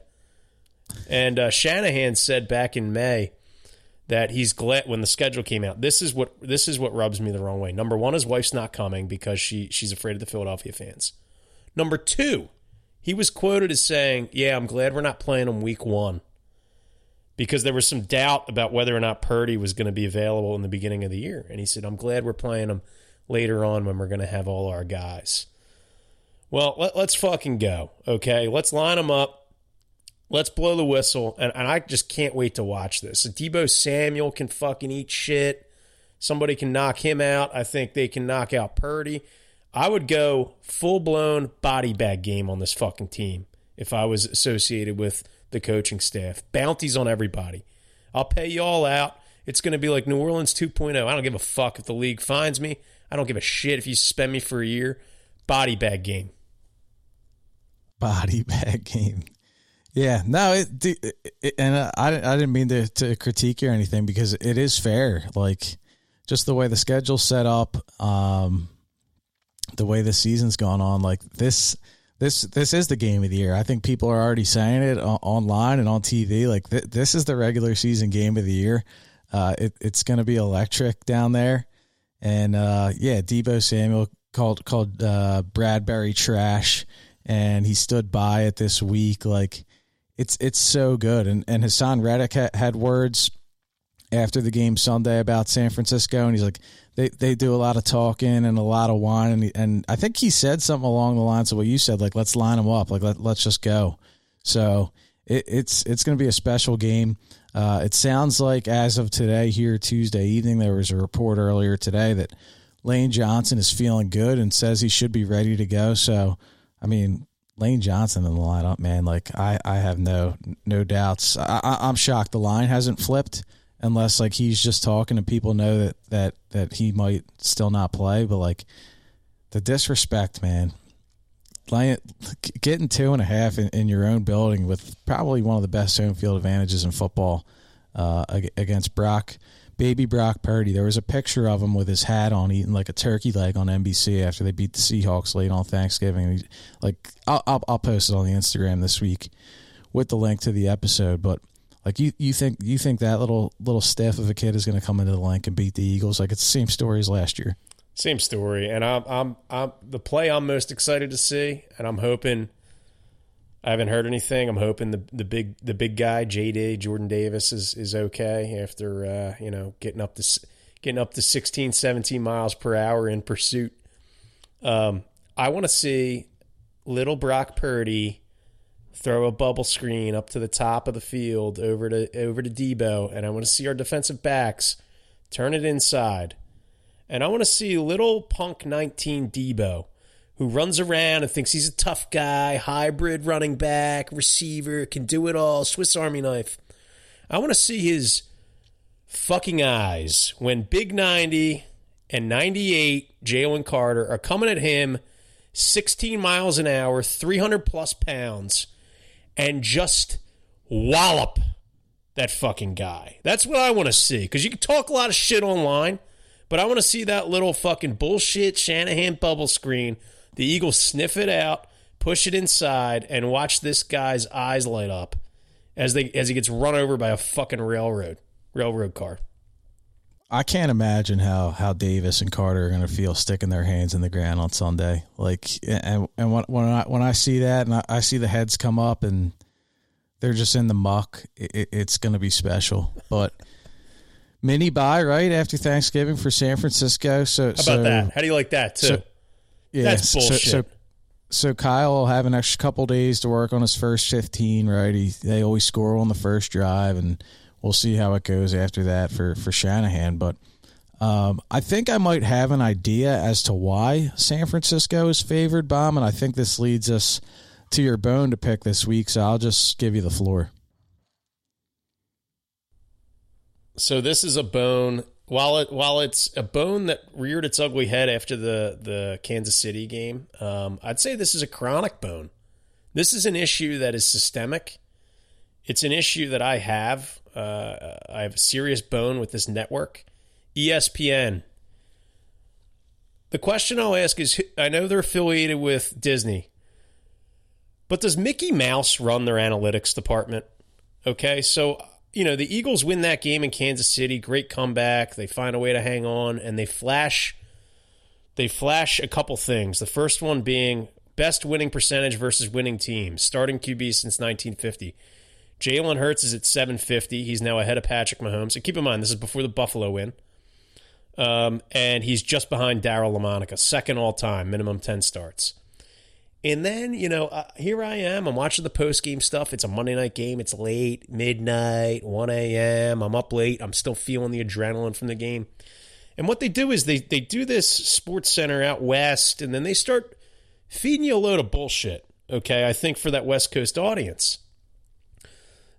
And uh, Shanahan said back in May that he's glad when the schedule came out. This is what this is what rubs me the wrong way. Number one, his wife's not coming because she she's afraid of the Philadelphia fans. Number two, he was quoted as saying, "Yeah, I'm glad we're not playing them week one." Because there was some doubt about whether or not Purdy was going to be available in the beginning of the year. And he said, I'm glad we're playing him later on when we're going to have all our guys. Well, let, us fucking go. Okay. Let's line them up. Let's blow the whistle. And, and I just can't wait to watch this. Deebo Samuel can fucking eat shit. Somebody can knock him out. I think they can knock out Purdy. I would go full blown body bag game on this fucking team if I was associated with the coaching staff. Bounties on everybody. I'll pay you all out. It's going to be like New Orleans 2.0. I don't give a fuck if the league finds me. I don't give a shit if you suspend me for a year. Body bag game. Body [LAUGHS] bag game. Yeah, no, it, it and I, I didn't mean to, to critique you or anything because it is fair. Like just the way the schedule's set up, um, the way the season's gone on, like this, this, this is the game of the year. I think people are already saying it online and on TV. Like th- this is the regular season game of the year. Uh, it, it's going to be electric down there. And uh, yeah, Deebo Samuel called called uh, Bradberry trash, and he stood by it this week. Like it's it's so good. And and Haason Reddick ha- had words after the game Sunday about San Francisco, and he's like, they they do a lot of talking and a lot of wine, and and I think he said something along the lines of what you said, like let's line them up, like let let's just go. So it, it's it's going to be a special game. Uh, it sounds like as of today, here Tuesday evening, there was a report earlier today that Lane Johnson is feeling good and says he should be ready to go. So, I mean, Lane Johnson in the lineup, man. Like I, I have no no doubts. I, I'm shocked the line hasn't flipped unless like he's just talking and people know that that that he might still not play. But like the disrespect, man. Getting two and a half in, in your own building with probably one of the best home field advantages in football uh, against Brock, baby Brock Purdy. There was a picture of him with his hat on, eating like a turkey leg on NBC after they beat the Seahawks late on Thanksgiving. Like I'll, I'll, I'll post it on the Instagram this week with the link to the episode. But like you, you think you think that little little stiff of a kid is going to come into the Linc and beat the Eagles? Like it's the same story as last year. Same story, and I'm I'm I'm the play I'm most excited to see, and I'm hoping. I haven't heard anything. I'm hoping the the big the big guy JD Jordan Davis is is okay after uh, you know getting up to getting up to 16 17 miles per hour in pursuit. Um, I want to see little Brock Purdy throw a bubble screen up to the top of the field over to over to Deebo, and I want to see our defensive backs turn it inside and I want to see little punk 19 Deebo who runs around and thinks he's a tough guy, hybrid running back, receiver, can do it all, Swiss Army knife. I want to see his fucking eyes when Big 90 and 98 Jalen Carter are coming at him 16 miles an hour, 300 plus pounds, and just wallop that fucking guy. That's what I want to see because you can talk a lot of shit online. But I want to see that little fucking bullshit Shanahan bubble screen. The Eagles sniff it out, push it inside, and watch this guy's eyes light up as they as he gets run over by a fucking railroad railroad car. I can't imagine how, how Davis and Carter are going to feel sticking their hands in the ground on Sunday. Like, and and when, when I when I see that and I, I see the heads come up and they're just in the muck, it, it's going to be special. But mini bye right after Thanksgiving for San Francisco. So How about so, that? How do you like that too? so- Yeah, That's so- So, so Kyle will have an extra couple days to work on his first fifteen. Right, he, they always score on the first drive, and we'll see how it goes after that for for Shanahan. But um, I think I might have an idea as to why San Francisco is favored, Bomb, and I think this leads us to your bone to pick this week. So I'll just give you the floor. So this is a bone. While it while it's a bone that reared its ugly head after the the Kansas City game, um, I'd say this is a chronic bone. This is an issue that is systemic. It's an issue that I have. Uh, I have a serious bone with this network, ESPN. The question I'll ask is: I know they're affiliated with Disney, but does Mickey Mouse run their analytics department? Okay, so you know, the Eagles win that game in Kansas City, great comeback. They find a way to hang on and they flash they flash a couple things. The first one being best winning percentage versus winning teams, starting QB since 1950. Jalen Hurts is at 750. He's now ahead of Patrick Mahomes. And keep in mind, this is before the Buffalo win. Um, and he's just behind Daryle Lamonica, second all time, minimum 10 starts. And then, you know, uh, here I am. I'm watching the post game stuff. It's a Monday night game. It's late, midnight, 1 a.m. I'm up late. I'm still feeling the adrenaline from the game. And what they do is they, they do this SportsCenter out west, and then they start feeding you a load of bullshit. Okay, I think for that West Coast audience.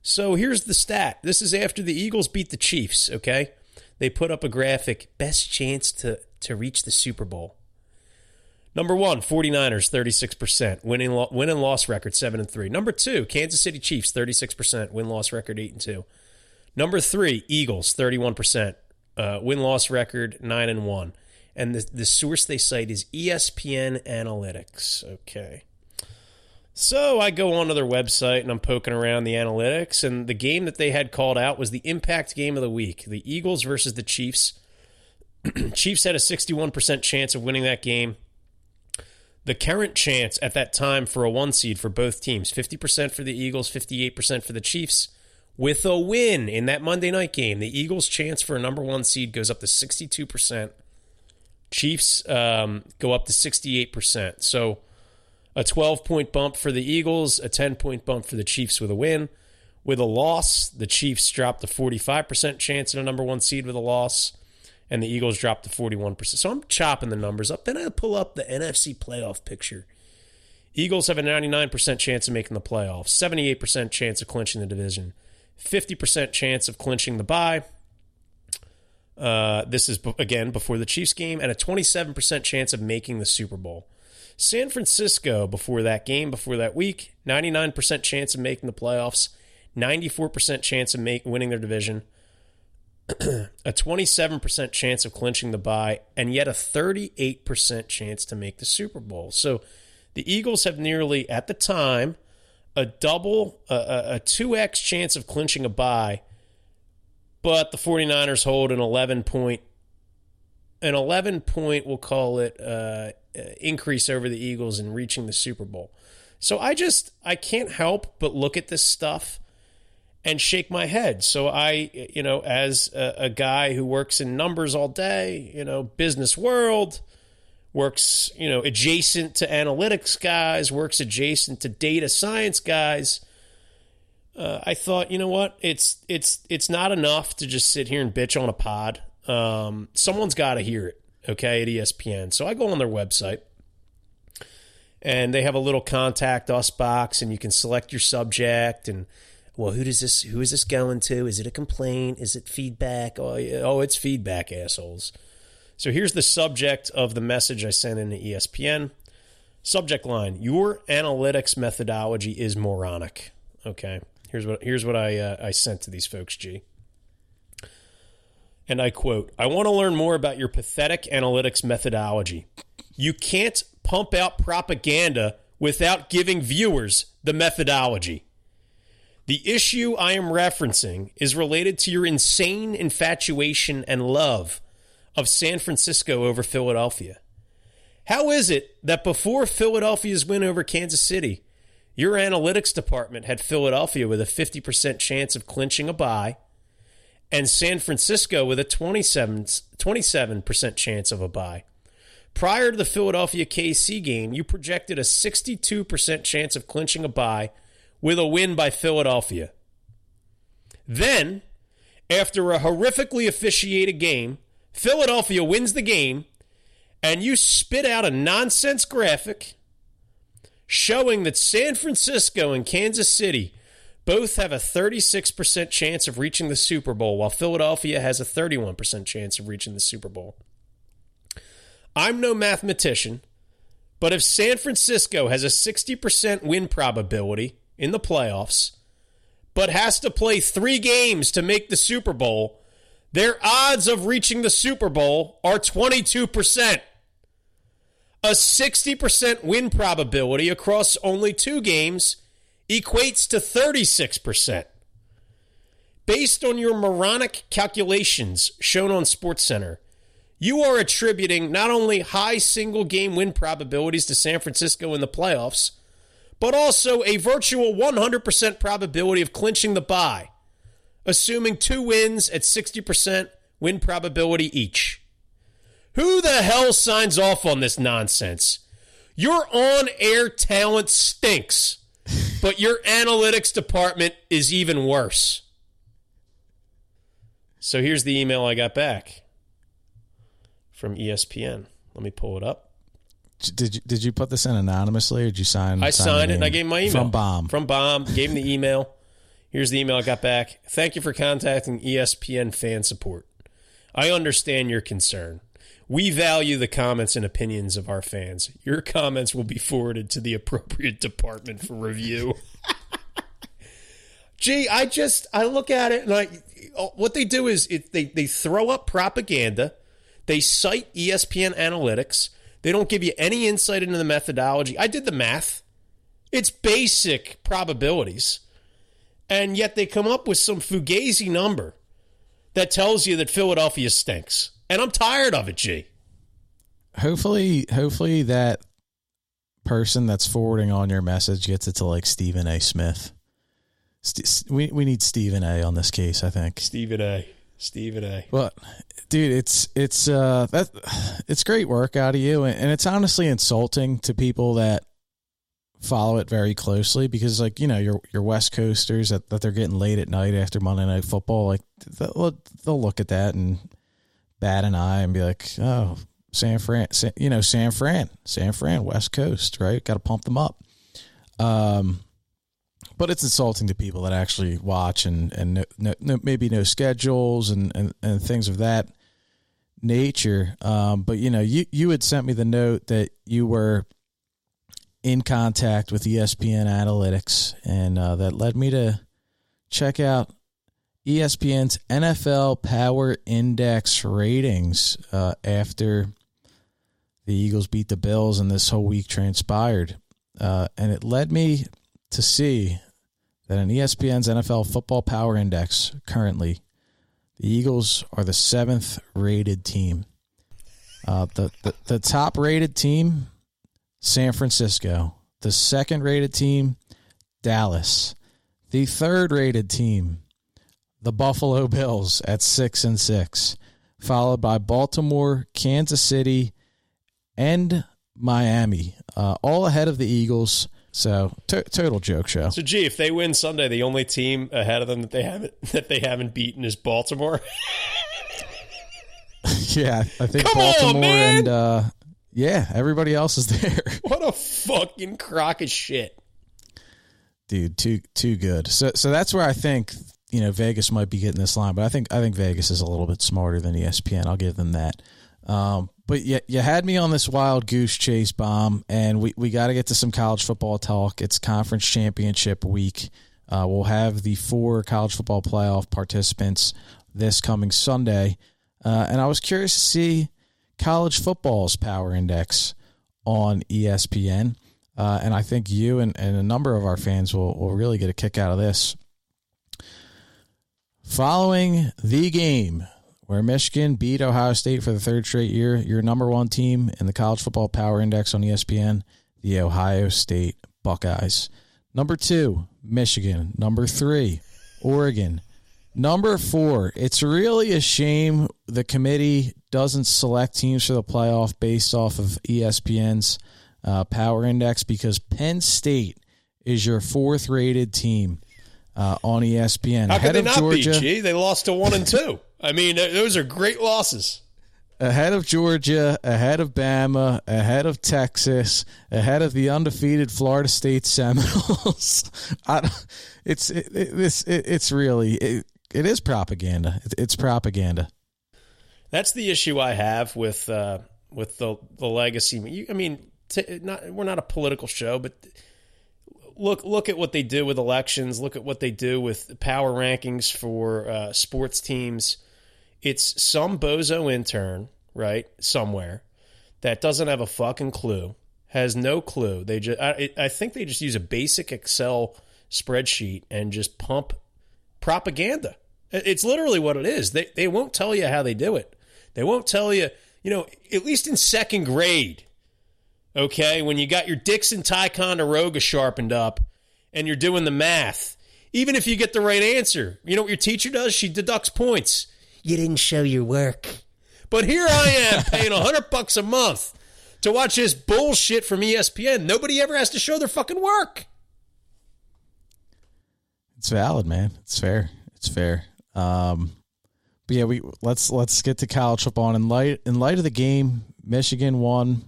So here's the stat. This is after the Eagles beat the Chiefs, okay? They put up a graphic, best chance to, to reach the Super Bowl. Number one, 49ers, 36%. Winning, lo- win and loss record, 7 and 3. Number two, Kansas City Chiefs, 36%. Win loss record, 8 and 2. Number three, Eagles, 31%. Uh, win loss record, 9 and 1. And the, the source they cite is ESPN Analytics. Okay. So I go onto their website and I'm poking around the analytics, and the game that they had called out was the impact game of the week the Eagles versus the Chiefs. [CLEARS THROAT] Chiefs had a 61% chance of winning that game. The current chance at that time for a one seed for both teams 50% for the Eagles, 58% for the Chiefs. With a win in that Monday night game, the Eagles' chance for a number one seed goes up to 62%. Chiefs um, go up to 68%. So a 12 point bump for the Eagles, a 10 point bump for the Chiefs with a win. With a loss, the Chiefs dropped to 45% chance in a number one seed with a loss, and the Eagles dropped to 41%. So I'm chopping the numbers up. Then I pull up the NFC playoff picture. Eagles have a 99% chance of making the playoffs, 78% chance of clinching the division, 50% chance of clinching the bye. Uh, this is, again, before the Chiefs game, and a 27% chance of making the Super Bowl. San Francisco, before that game, before that week, 99% chance of making the playoffs, 94% chance of make, winning their division, [CLEARS THROAT] a 27% chance of clinching the bye, and yet a 38% chance to make the Super Bowl. So the Eagles have nearly, at the time, a double, a, a, a 2x chance of clinching a bye, but the 49ers hold an 11 point, an 11 point, we'll call it, uh, increase over the Eagles in reaching the Super Bowl. So I just, I can't help but look at this stuff and shake my head. So I, you know, as a, a, guy who works in numbers all day, you know, business world, works, you know, adjacent to analytics guys, works adjacent to data science guys. Uh, I thought, you know what, it's it's it's not enough to just sit here and bitch on a pod. Um, someone's got to hear it, okay, at ESPN. So I go on their website and they have a little contact us box, and you can select your subject and well, who does this? Who is this going to? Is it a complaint? Is it feedback? Oh, oh, it's feedback, assholes. So here's the subject of the message I sent in to ESPN. Subject line: Your analytics methodology is moronic. Okay, here's what here's what I uh, I sent to these folks. G. And I quote: I want to learn more about your pathetic analytics methodology. You can't pump out propaganda without giving viewers the methodology. The issue I am referencing is related to your insane infatuation and love of San Francisco over Philadelphia. How is it that before Philadelphia's win over Kansas City, your analytics department had Philadelphia with a 50% chance of clinching a bye, and San Francisco with a 27, 27% chance of a bye. Prior to the Philadelphia KC game, you projected a 62% chance of clinching a bye with a win by Philadelphia. Then, after a horrifically officiated game, Philadelphia wins the game, and you spit out a nonsense graphic showing that San Francisco and Kansas City both have a 36% chance of reaching the Super Bowl, while Philadelphia has a 31% chance of reaching the Super Bowl. I'm no mathematician, but if San Francisco has a 60% win probability in the playoffs, but has to play three games to make the Super Bowl, their odds of reaching the Super Bowl are 22%. A 60% win probability across only two games equates to 36%. Based on your moronic calculations shown on SportsCenter, you are attributing not only high single game win probabilities to San Francisco in the playoffs, but also a virtual 100% probability of clinching the bye, assuming two wins at 60% win probability each. Who the hell signs off on this nonsense? Your on air talent stinks, but your analytics department is even worse. So here's the email I got back from ESPN. Let me pull it up. Did you did you put this in anonymously or did you sign? I sign signed it and I gave my email. from Bomb. From Bomb. Gave him the email. Here's the email I got back. Thank you for contacting ESPN fan support. I understand your concern. We value the comments and opinions of our fans. Your comments will be forwarded to the appropriate department for review. [LAUGHS] Gee, I just I look at it and I what they do is it, they they throw up propaganda. They cite ESPN analytics. They don't give you any insight into the methodology. I did the math. It's basic probabilities. And yet they come up with some fugazi number that tells you that Philadelphia stinks. And I'm tired of it, G. hopefully, hopefully that person that's forwarding on your message gets it to like Stephen A. Smith. St- we we need Stephen A. on this case. I think. Stephen A. Stephen A. Well, dude, it's it's uh that it's great work out of you, and, and it's honestly insulting to people that follow it very closely because, like, you know, your your West Coasters that, that they're getting late at night after Monday Night Football, like they'll they'll look at that and bat an eye and be like, oh, San Fran, San, you know, San Fran, San Fran, West Coast, right? Got to pump them up. Um, but it's insulting to people that actually watch and and no, no, maybe no schedules and, and and things of that nature. Um, but you know, you you had sent me the note that you were in contact with ESPN Analytics, and uh, that led me to check out ESPN's NFL Power Index ratings uh, after the Eagles beat the Bills and this whole week transpired. Uh, and it led me to see that in ESPN's NFL Football Power Index currently, the Eagles are the seventh rated team. Uh, the, the the top rated team, San Francisco. The second rated team, Dallas. The third rated team, the Buffalo Bills at six and six, followed by Baltimore, Kansas City, and Miami, uh, all ahead of the Eagles. So to- total joke show. So gee, if they win Sunday, the only team ahead of them that they haven't [LAUGHS] that they haven't beaten is Baltimore. [LAUGHS] yeah, I think Come Baltimore man! and uh, yeah, everybody else is [LAUGHS] there. what a fucking crock of shit. dude too too good so so that's where i think you know vegas might be getting this line but i think i think vegas is a little bit smarter than espn i'll give them that. Um but you, you had me on this wild goose chase bomb and we, we got to get to some college football talk. It's conference championship week. Uh, we'll have the four college football playoff participants this coming sunday. Uh, and i was curious to see college football's power index on espn uh, and I think you and, and a number of our fans will, will really get a kick out of this. Following the game where Michigan beat Ohio State for the third straight year, your number one team in the college football power index on ESPN, the Ohio State Buckeyes. Number two, Michigan. Number three, Oregon. Number four, it's really a shame the committee doesn't select teams for the playoff based off of ESPN's uh, power index because Penn State is your fourth rated team uh, on ESPN. How ahead could they of not Georgia, be? G, they lost to one and two. I mean, those are great losses. ahead of Georgia, ahead of Bama, ahead of Texas, ahead of the undefeated Florida State Seminoles. [LAUGHS] I, it's it, it, it's it, it's really it, it is propaganda. It, it's propaganda. That's the issue I have with uh, with the the legacy. I mean, t- not we're not a political show, but look look at what they do with elections. Look at what they do with power rankings for uh, sports teams. It's some bozo intern, right, somewhere that doesn't have a fucking clue, has no clue. They just I, I think they just use a basic Excel spreadsheet and just pump propaganda. It's literally what it is. They they won't tell you how they do it. They won't tell you, you know, at least in second grade, okay, when you got your Dixon Ticonderoga sharpened up and you're doing the math, even if you get the right answer, you know what your teacher does? She deducts points. You didn't show your work. But here I am [LAUGHS] paying a hundred bucks a month to watch this bullshit from ESPN. Nobody ever has to show their fucking work. It's valid, man. It's fair. It's fair. Um, but yeah, we let's let's get to college football. In light in light of the game, Michigan won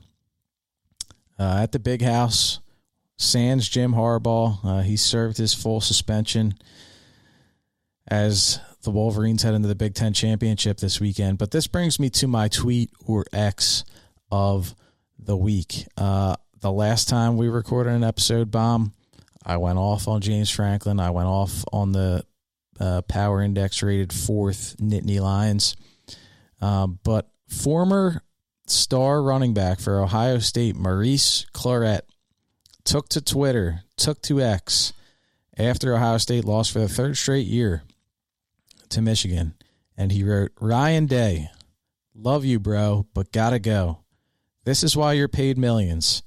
uh, at the Big House. Sans Jim Harbaugh. Uh, he served his full suspension as the Wolverines head into the Big Ten championship this weekend. But this brings me to my tweet or X of the week. Uh, the last time we recorded an episode, bomb. I went off on James Franklin. I went off on the uh, power index rated fourth Nittany Lions. Um, but former star running back for Ohio State, Maurice Clarett, took to Twitter, took to X after Ohio State lost for the third straight year to Michigan. And he wrote, Ryan Day, love you, bro, but gotta go. This is why you're paid millions.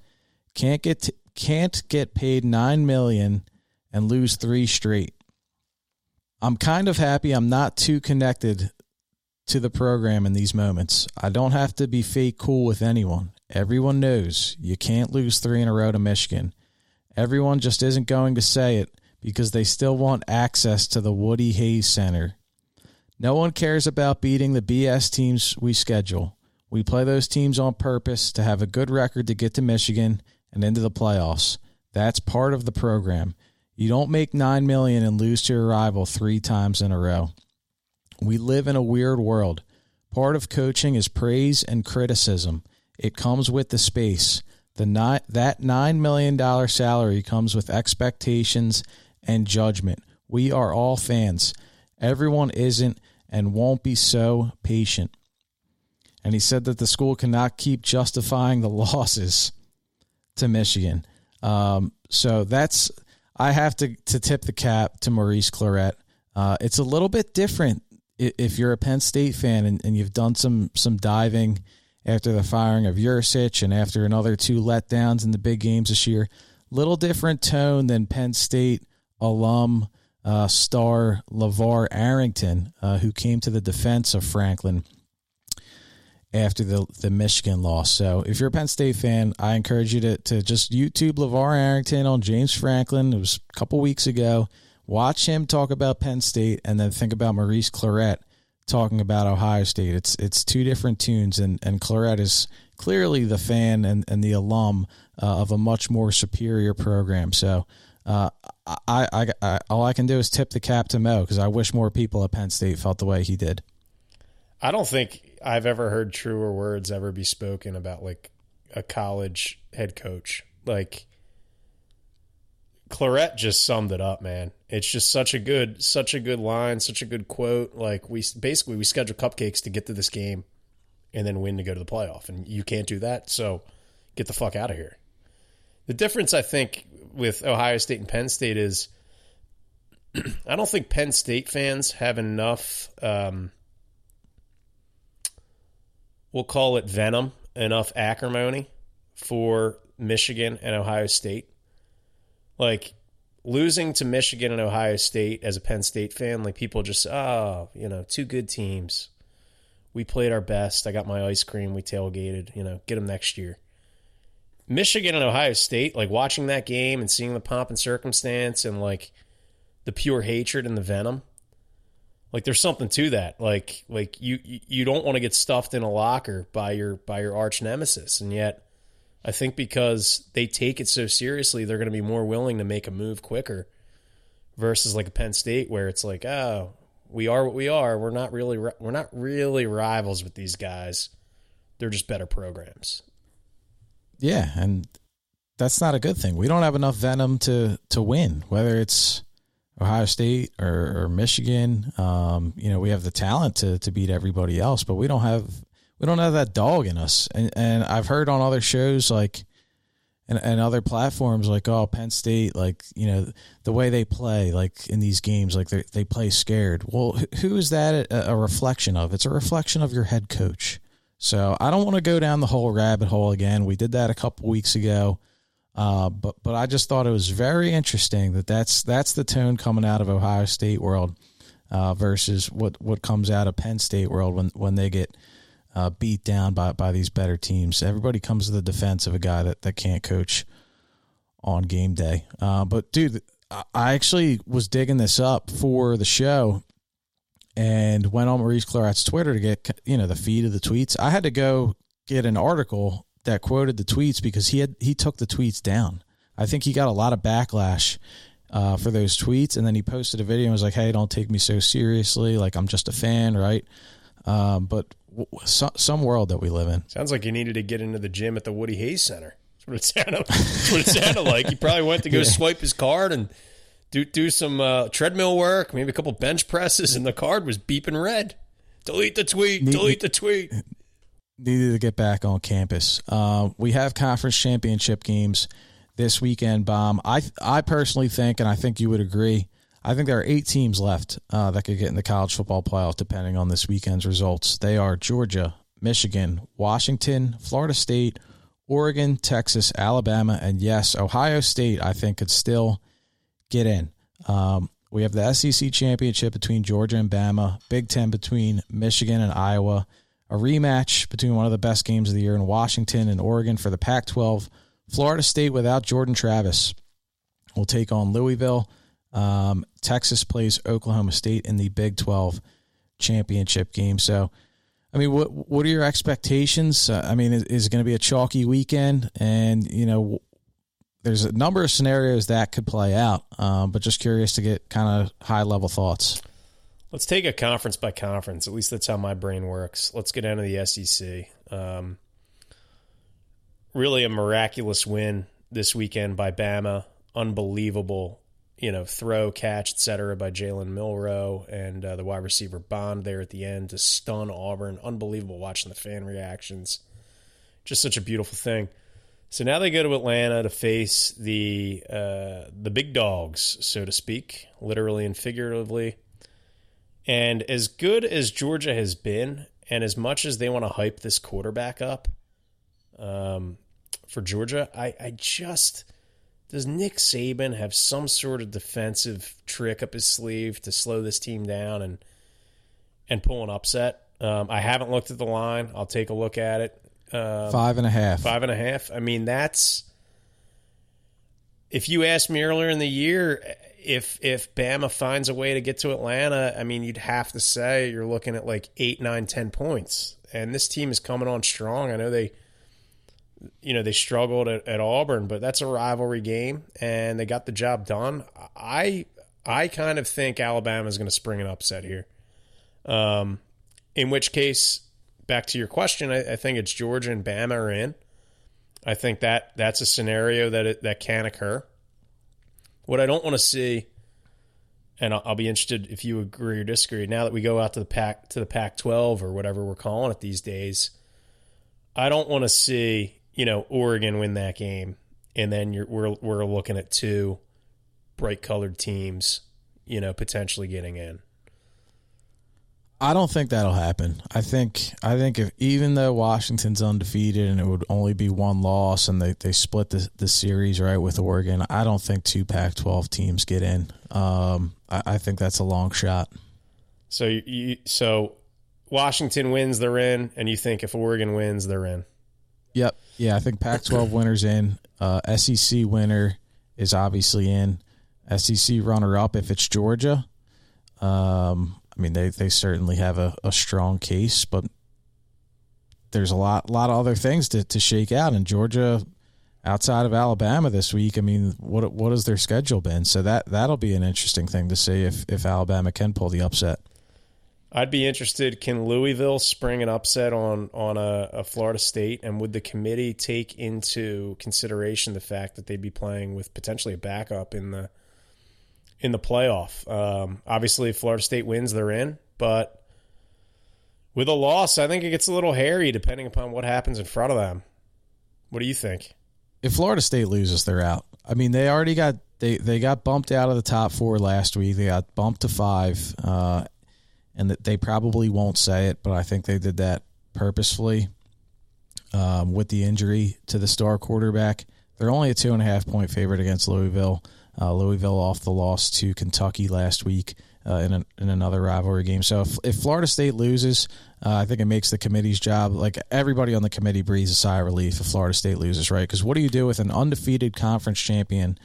Can't get t- can't get paid nine million and lose three straight. I'm kind of happy I'm not too connected to the program in these moments. I don't have to be fake cool with anyone. Everyone knows you can't lose three in a row to Michigan. Everyone just isn't going to say it because they still want access to the Woody Hayes Center. No one cares about beating the BS teams we schedule. We play those teams on purpose to have a good record to get to Michigan and into the playoffs. That's part of the program. You don't make 9 million and lose to your rival 3 times in a row. We live in a weird world. Part of coaching is praise and criticism. It comes with the space. The ni- that $9 million salary comes with expectations and judgment. We are all fans. Everyone isn't and won't be so patient. And he said that the school cannot keep justifying the [LAUGHS] losses to Michigan. Um, so that's I have to to tip the cap to Maurice Clarett. Uh, it's a little bit different if you're a Penn State fan and, and you've done some some diving after the firing of Yurcich and after another two letdowns in the big games this year. Little different tone than Penn State alum uh, star LeVar Arrington, uh, who came to the defense of Franklin after the the Michigan loss. So if you're a Penn State fan, I encourage you to to just YouTube LeVar Arrington on James Franklin. It was a couple weeks ago. Watch him talk about Penn State and then think about Maurice Clarett talking about Ohio State. It's it's two different tunes and, and Clarett is clearly the fan and, and the alum uh, of a much more superior program. So uh, I, I, I all I can do is tip the cap to Mo because I wish more people at Penn State felt the way he did. I don't think I've ever heard truer words ever be spoken about like a college head coach. Like Clarett just summed it up, man. It's just such a good, such a good line, such a good quote. Like we basically we schedule cupcakes to get to this game, and then win to go to the playoff, and you can't do that. So get the fuck out of here. The difference, I think, with Ohio State and Penn State is, [CLEARS THROAT] I don't think Penn State fans have enough. Um, we'll call it venom, enough acrimony for Michigan and Ohio State. Like losing to Michigan and Ohio State as a Penn State fan, like people just, oh, you know, two good teams. We played our best. I got my ice cream. We tailgated. You know, get them next year. Michigan and Ohio State, like watching that game and seeing the pomp and circumstance and like the pure hatred and the venom. Like there's something to that. Like like you you don't want to get stuffed in a locker by your by your arch nemesis, and yet I think because they take it so seriously, they're going to be more willing to make a move quicker versus like a Penn State where it's like, oh, we are what we are. We're not really we're not really rivals with these guys. They're just better programs. Yeah, and that's not a good thing. We don't have enough venom to to win, whether it's Ohio State or, or Michigan. Um, you know, we have the talent to to beat everybody else, but we don't have we don't have that dog in us. And and I've heard on other shows like and, and other platforms like oh Penn State like you know the way they play like in these games like they they play scared. Well, who is that a, a reflection of? It's a reflection of your head coach. So I don't want to go down the whole rabbit hole again. We did that a couple weeks ago. Uh, but but I just thought it was very interesting that that's that's the tone coming out of Ohio State world uh, versus what what comes out of Penn State world when when they get uh, beat down by, by these better teams. Everybody comes to the defense of a guy that, that can't coach on game day. Uh, but, dude, I actually was digging this up for the show and went on Maurice Clarett's Twitter to get, you know, the feed of the tweets. I had to go get an article that quoted the tweets because he had he took the tweets down. I think he got a lot of backlash uh, for those tweets, and then he posted a video and was like, "Hey, don't take me so seriously. Like I'm just a fan, right?" Um, but so, some world that we live in. Sounds like you needed to get into the gym at the Woody Hayes Center. That's what it sounded, [LAUGHS] that's what it sounded like. He probably went to go [LAUGHS] yeah. swipe his card and do do some uh, treadmill work, maybe a couple bench presses, and the card was beeping red. Delete the tweet. Need, delete the tweet. Needed to get back on campus. Uh, we have conference championship games this weekend. Bomb. I I personally think, and I think you would agree I think there are eight teams left uh, that could get in the college football playoff depending on this weekend's results. They are Georgia, Michigan, Washington, Florida State, Oregon, Texas, Alabama, and yes, Ohio State, I think, could still get in. Um, we have the SEC championship between Georgia and Bama, Big Ten between Michigan and Iowa, a rematch between one of the best games of the year in Washington and Oregon for the Pac 12. Florida State without Jordan Travis will take on Louisville. Um, Texas plays Oklahoma State in the Big 12 championship game. So, I mean, what what are your expectations? Uh, I mean, is, is it going to be a chalky weekend? And you know, there's a number of scenarios that could play out. Um, but just curious to get kind of high level thoughts. Let's take a conference by conference. At least that's how my brain works. Let's get down to the SEC. Um, really, a miraculous win this weekend by Bama. Unbelievable you know, throw, catch, etc. by Jalen Milroe and uh, the wide receiver Bond there at the end to stun Auburn. Unbelievable watching the fan reactions. Just such a beautiful thing. So now they go to Atlanta to face the uh, the big dogs, so to speak, literally and figuratively. And as good as Georgia has been, and as much as they want to hype this quarterback up um, for Georgia, I, I just does Nick Saban have some sort of defensive trick up his sleeve to slow this team down and and pull an upset? Um, I haven't looked at the line. I'll take a look at it. Um, five and a half. Five and a half. I mean, that's if you asked me earlier in the year if if Bama finds a way to get to Atlanta, I mean, you'd have to say you're looking at like eight, nine, ten points. And this team is coming on strong. I know they you know they struggled at, at, Auburn, but that's a rivalry game, and they got the job done. I I kind of think Alabama is going to spring an upset here. Um, in which case, back to your question, I, I, think it's Georgia and Bama are in. I think that that's a scenario that it, that can occur. What I don't want to see, and I'll, I'll be interested if you agree or disagree. Now that we go out to the pack to the Pac-12 or whatever we're calling it these days, I don't want to see you know, Oregon win that game, and then you're we're we're looking at two bright colored teams, you know, potentially getting in. I don't think that'll happen. I think I think if even though Washington's undefeated and it would only be one loss and they, they split the the series right with Oregon, I don't think two Pac-12 teams get in. Um, I, I think that's a long shot. So you so Washington wins, they're in, and you think if Oregon wins, they're in. Yep. Yeah, I think Pac-12 winners in. Uh, SEC winner is obviously in. SEC runner-up if it's Georgia. Um, I mean, they, they certainly have a, a strong case, but there's a lot lot of other things to, to shake out. And Georgia, outside of Alabama this week, I mean, what what has their schedule been? So that that'll be an interesting thing to see if if Alabama can pull the upset. I'd be interested. Can Louisville spring an upset on on a, a, Florida State, and would the committee take into consideration the fact that they'd be playing with potentially a backup in the in the playoff? Um, obviously, if Florida State wins, they're in, but with a loss, I think it gets a little hairy depending upon what happens in front of them. What do you think? If Florida State loses, they're out. I mean, they already got they they got bumped out of the top four last week. They got bumped to five. Uh, and that they probably won't say it, but I think they did that purposefully um, with the injury to the star quarterback. They're only a two and a half point favorite against Louisville. Uh, Louisville off the loss to Kentucky last week uh, in, a, in another rivalry game. So if, if Florida State loses, uh, I think it makes the committee's job like everybody on the committee breathes a sigh of relief if Florida State loses, right? Because what do you do with an undefeated conference champion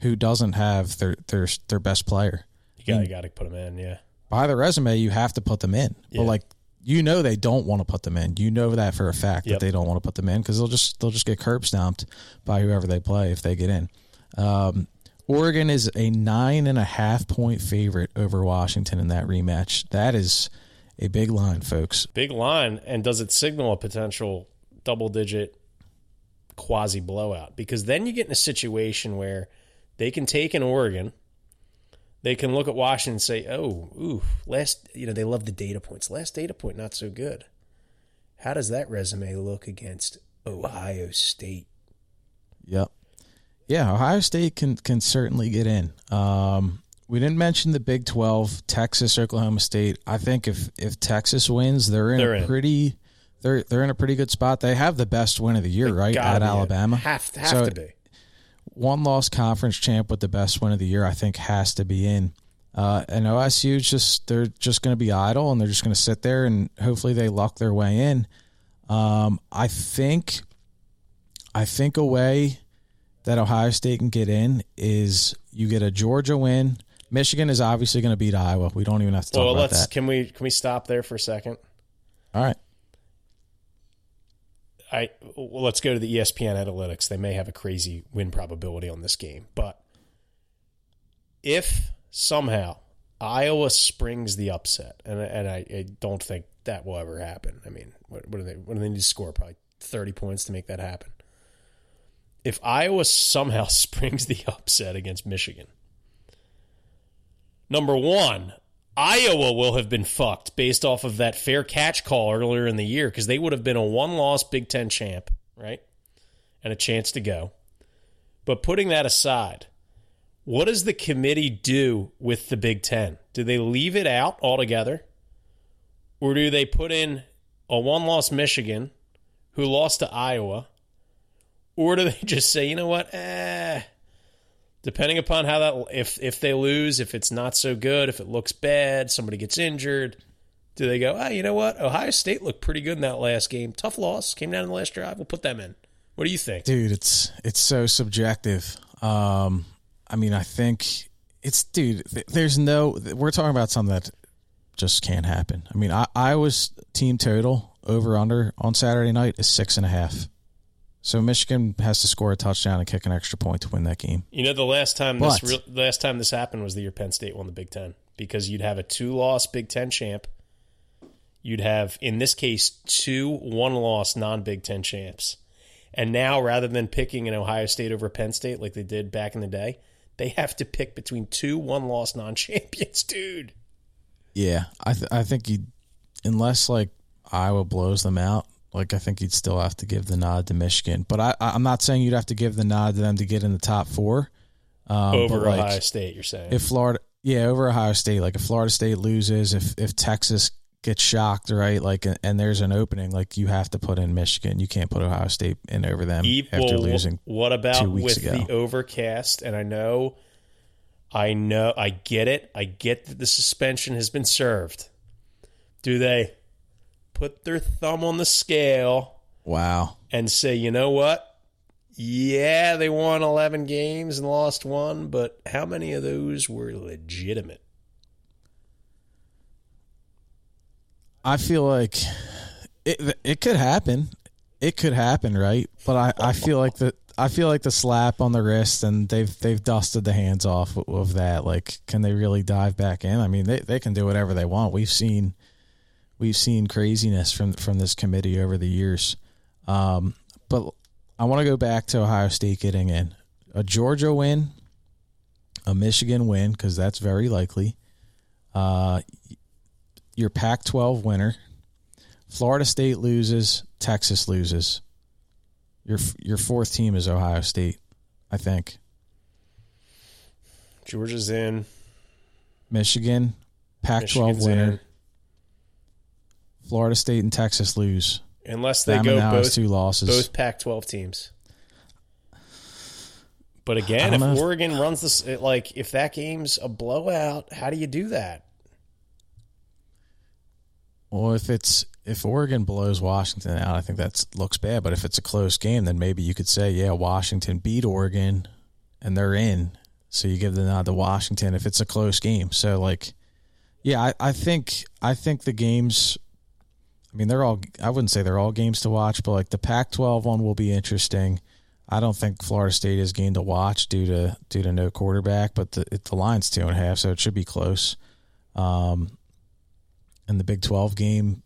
who doesn't have their their their best player? You got you got to put them in, yeah by the resume, you have to put them in. Yeah. But like you know they don't want to put them in. You know that for a fact yep. that they don't want to put them in because they'll just they'll just get curb stomped by whoever they play if they get in. Um, Oregon is a nine and a half point favorite over Washington in that rematch. That is a big line, folks. Big line, and does it signal a potential double digit quasi blowout? Because then you get in a situation where they can take an Oregon they can look at Washington and say, "Oh, ooh, last you know they love the data points. Last data point not so good. How does that resume look against Ohio State?" Yep. Yeah, Ohio State can can certainly get in. Um, we didn't mention the Big Twelve, Texas, Oklahoma State. I think if if Texas wins, they're in they're a in. pretty they're they're in a pretty good spot. They have the best win of the year, they right? At Alabama, have, have so to be one loss conference champ with the best win of the year, I think has to be in. Uh, and OSU just they're just going to be idle and they're just going to sit there and hopefully they luck their way in. Um, I think, I think a way that Ohio State can get in is you get a Georgia win. Michigan is obviously going to beat Iowa. We don't even have to talk well, about let's, that. Can we can we stop there for a second? All right. I well, let's go to the ESPN analytics. They may have a crazy win probability on this game, but if somehow Iowa springs the upset, and and I, I don't think that will ever happen. I mean, what, what do they what do they need to score? Probably thirty points to make that happen. If Iowa somehow [LAUGHS] springs the upset against Michigan, number one, Iowa will have been fucked based off of that fair catch call earlier in the year because they would have been a one loss Big Ten champ, right? And a chance to go. But putting that aside, what does the committee do with the Big Ten? Do they leave it out altogether? Or do they put in a one loss Michigan who lost to Iowa? Or do they [LAUGHS] just say, you know what? Eh, depending upon how that if if they lose, if it's not so good, if it looks bad, somebody gets injured, do they go, ah, oh, you know what? Ohio State looked pretty good in that last game. Tough loss, came down in the last drive. We'll put them in. What do you think, dude? It's it's so subjective. Um, I mean, I think it's dude. There's no. We're talking about something that just can't happen. I mean, I I was team total over under on Saturday night is six and a half. So Michigan has to score a touchdown and kick an extra point to win that game. You know, the last time but, this re- last time this happened was the year Penn State won the Big Ten because you'd have a two loss Big Ten champ. You'd have, in this case, two one loss non Big Ten champs. And now, rather than picking an Ohio State over Penn State like they did back in the day, they have to pick between two one loss non champions, [LAUGHS] dude. Yeah, I th- I think you, unless like Iowa blows them out, like I think you'd still have to give the nod to Michigan, but I, I'm not saying you'd have to give the nod to them to get in the top four. Um, over like, Ohio State, you're saying if Florida, yeah, over Ohio State. Like if Florida State loses, if if Texas get shocked, right? Like, and there's an opening, like you have to put in Michigan. You can't put Ohio State in over them after losing. What about two weeks with ago. the overcast? And I know, I know, I get it. I get that the suspension has been served. Do they put their thumb on the scale Wow. and say, you know what? Yeah, they won 11 games and lost one, but how many of those were legitimate? I feel like it it could happen. It could happen, right? But I, I feel like the I feel like the slap on the wrist and they've they've dusted the hands off of, of that. Like, can they really dive back in? I mean, they, they can do whatever they want. We've seen we've seen craziness from from this committee over the years. Um, but I want to go back to Ohio State getting in a Georgia win, a Michigan win because that's very likely. Uh, your Pac 12 winner. Florida State loses, Texas loses. Your your fourth team is Ohio State, I think. Georgia's in. Michigan, Pac 12 Michigan's winner. in. Florida State and Texas lose. Unless they Bama go now has both two losses. both Pac-12 teams. But I again, don't if know if- Oregon runs this, it- like if that game's a blowout, how do you do that? Well, if it's if Oregon blows Washington out, I think that looks bad. But if it's a close game, then maybe you could say, yeah, Washington beat Oregon, and they're in. So you give the nod to Washington if it's a close game. So like, yeah, I, I think I think the games. I mean, they're all. I wouldn't say they're all games to watch, but like the Pac-12 one will be interesting. I don't think Florida State is game to watch due to due to no quarterback, but the it, the line's two and a half, so it should be close. Um, and the Big 12 game,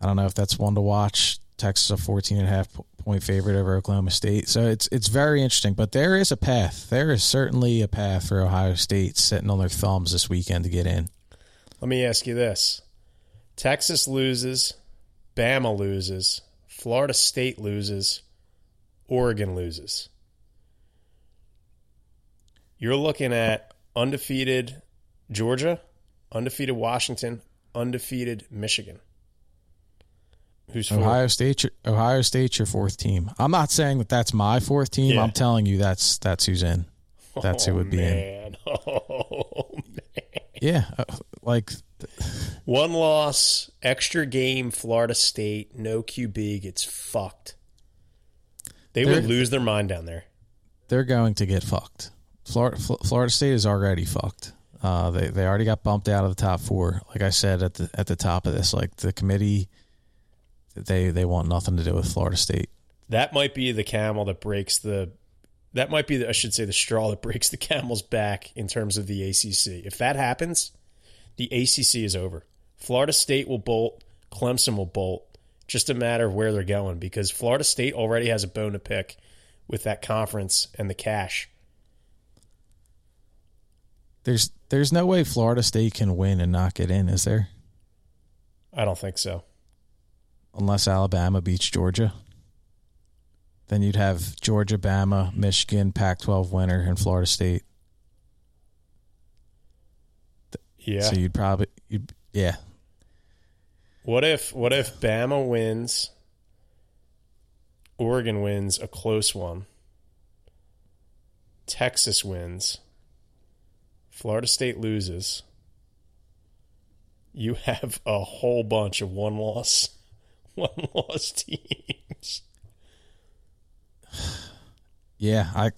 I don't know if that's one to watch. Texas a 14 and a half point favorite over Oklahoma State. So it's it's very interesting, but there is a path. There is certainly a path for Ohio State sitting on their thumbs this weekend to get in. Let me ask you this: Texas loses, Bama loses, Florida State loses, Oregon loses. You're looking at undefeated Georgia, undefeated Washington, undefeated Michigan. Who's fourth? Ohio State, Ohio State's your fourth team. I'm not saying that that's my fourth team. Yeah. I'm telling you that's that's who's in. That's who Oh, would be in. man. [LAUGHS] Oh, man. Yeah, uh, like One loss, extra game, Florida State, no QB gets fucked. They would They're- lose their mind down there. they're going to get fucked. Florida, Florida State is already fucked. Uh, they they already got bumped out of the top four. Like I said at the at the top of this, like the committee, they they want nothing to do with Florida State. That might be the camel that breaks the. That might be, the, I should say, the straw that [LAUGHS] breaks the camel's back in terms of the ACC. If that happens, the ACC is over. Florida State will bolt. Clemson will bolt. Just a matter of where they're going because Florida State already has a bone to pick with that conference and the cash. There's there's no way Florida State can win and not get in, is there? I don't think so. Unless Alabama beats Georgia. Then you'd have Georgia, Bama, Michigan, Pac-12 winner, and Florida State. Yeah. So you'd probably, you'd, yeah, What if what if Bama wins? Oregon wins a close one. Texas wins. Florida State loses. You have a whole bunch of one loss [LAUGHS] one loss teams. [SIGHS] Yeah, I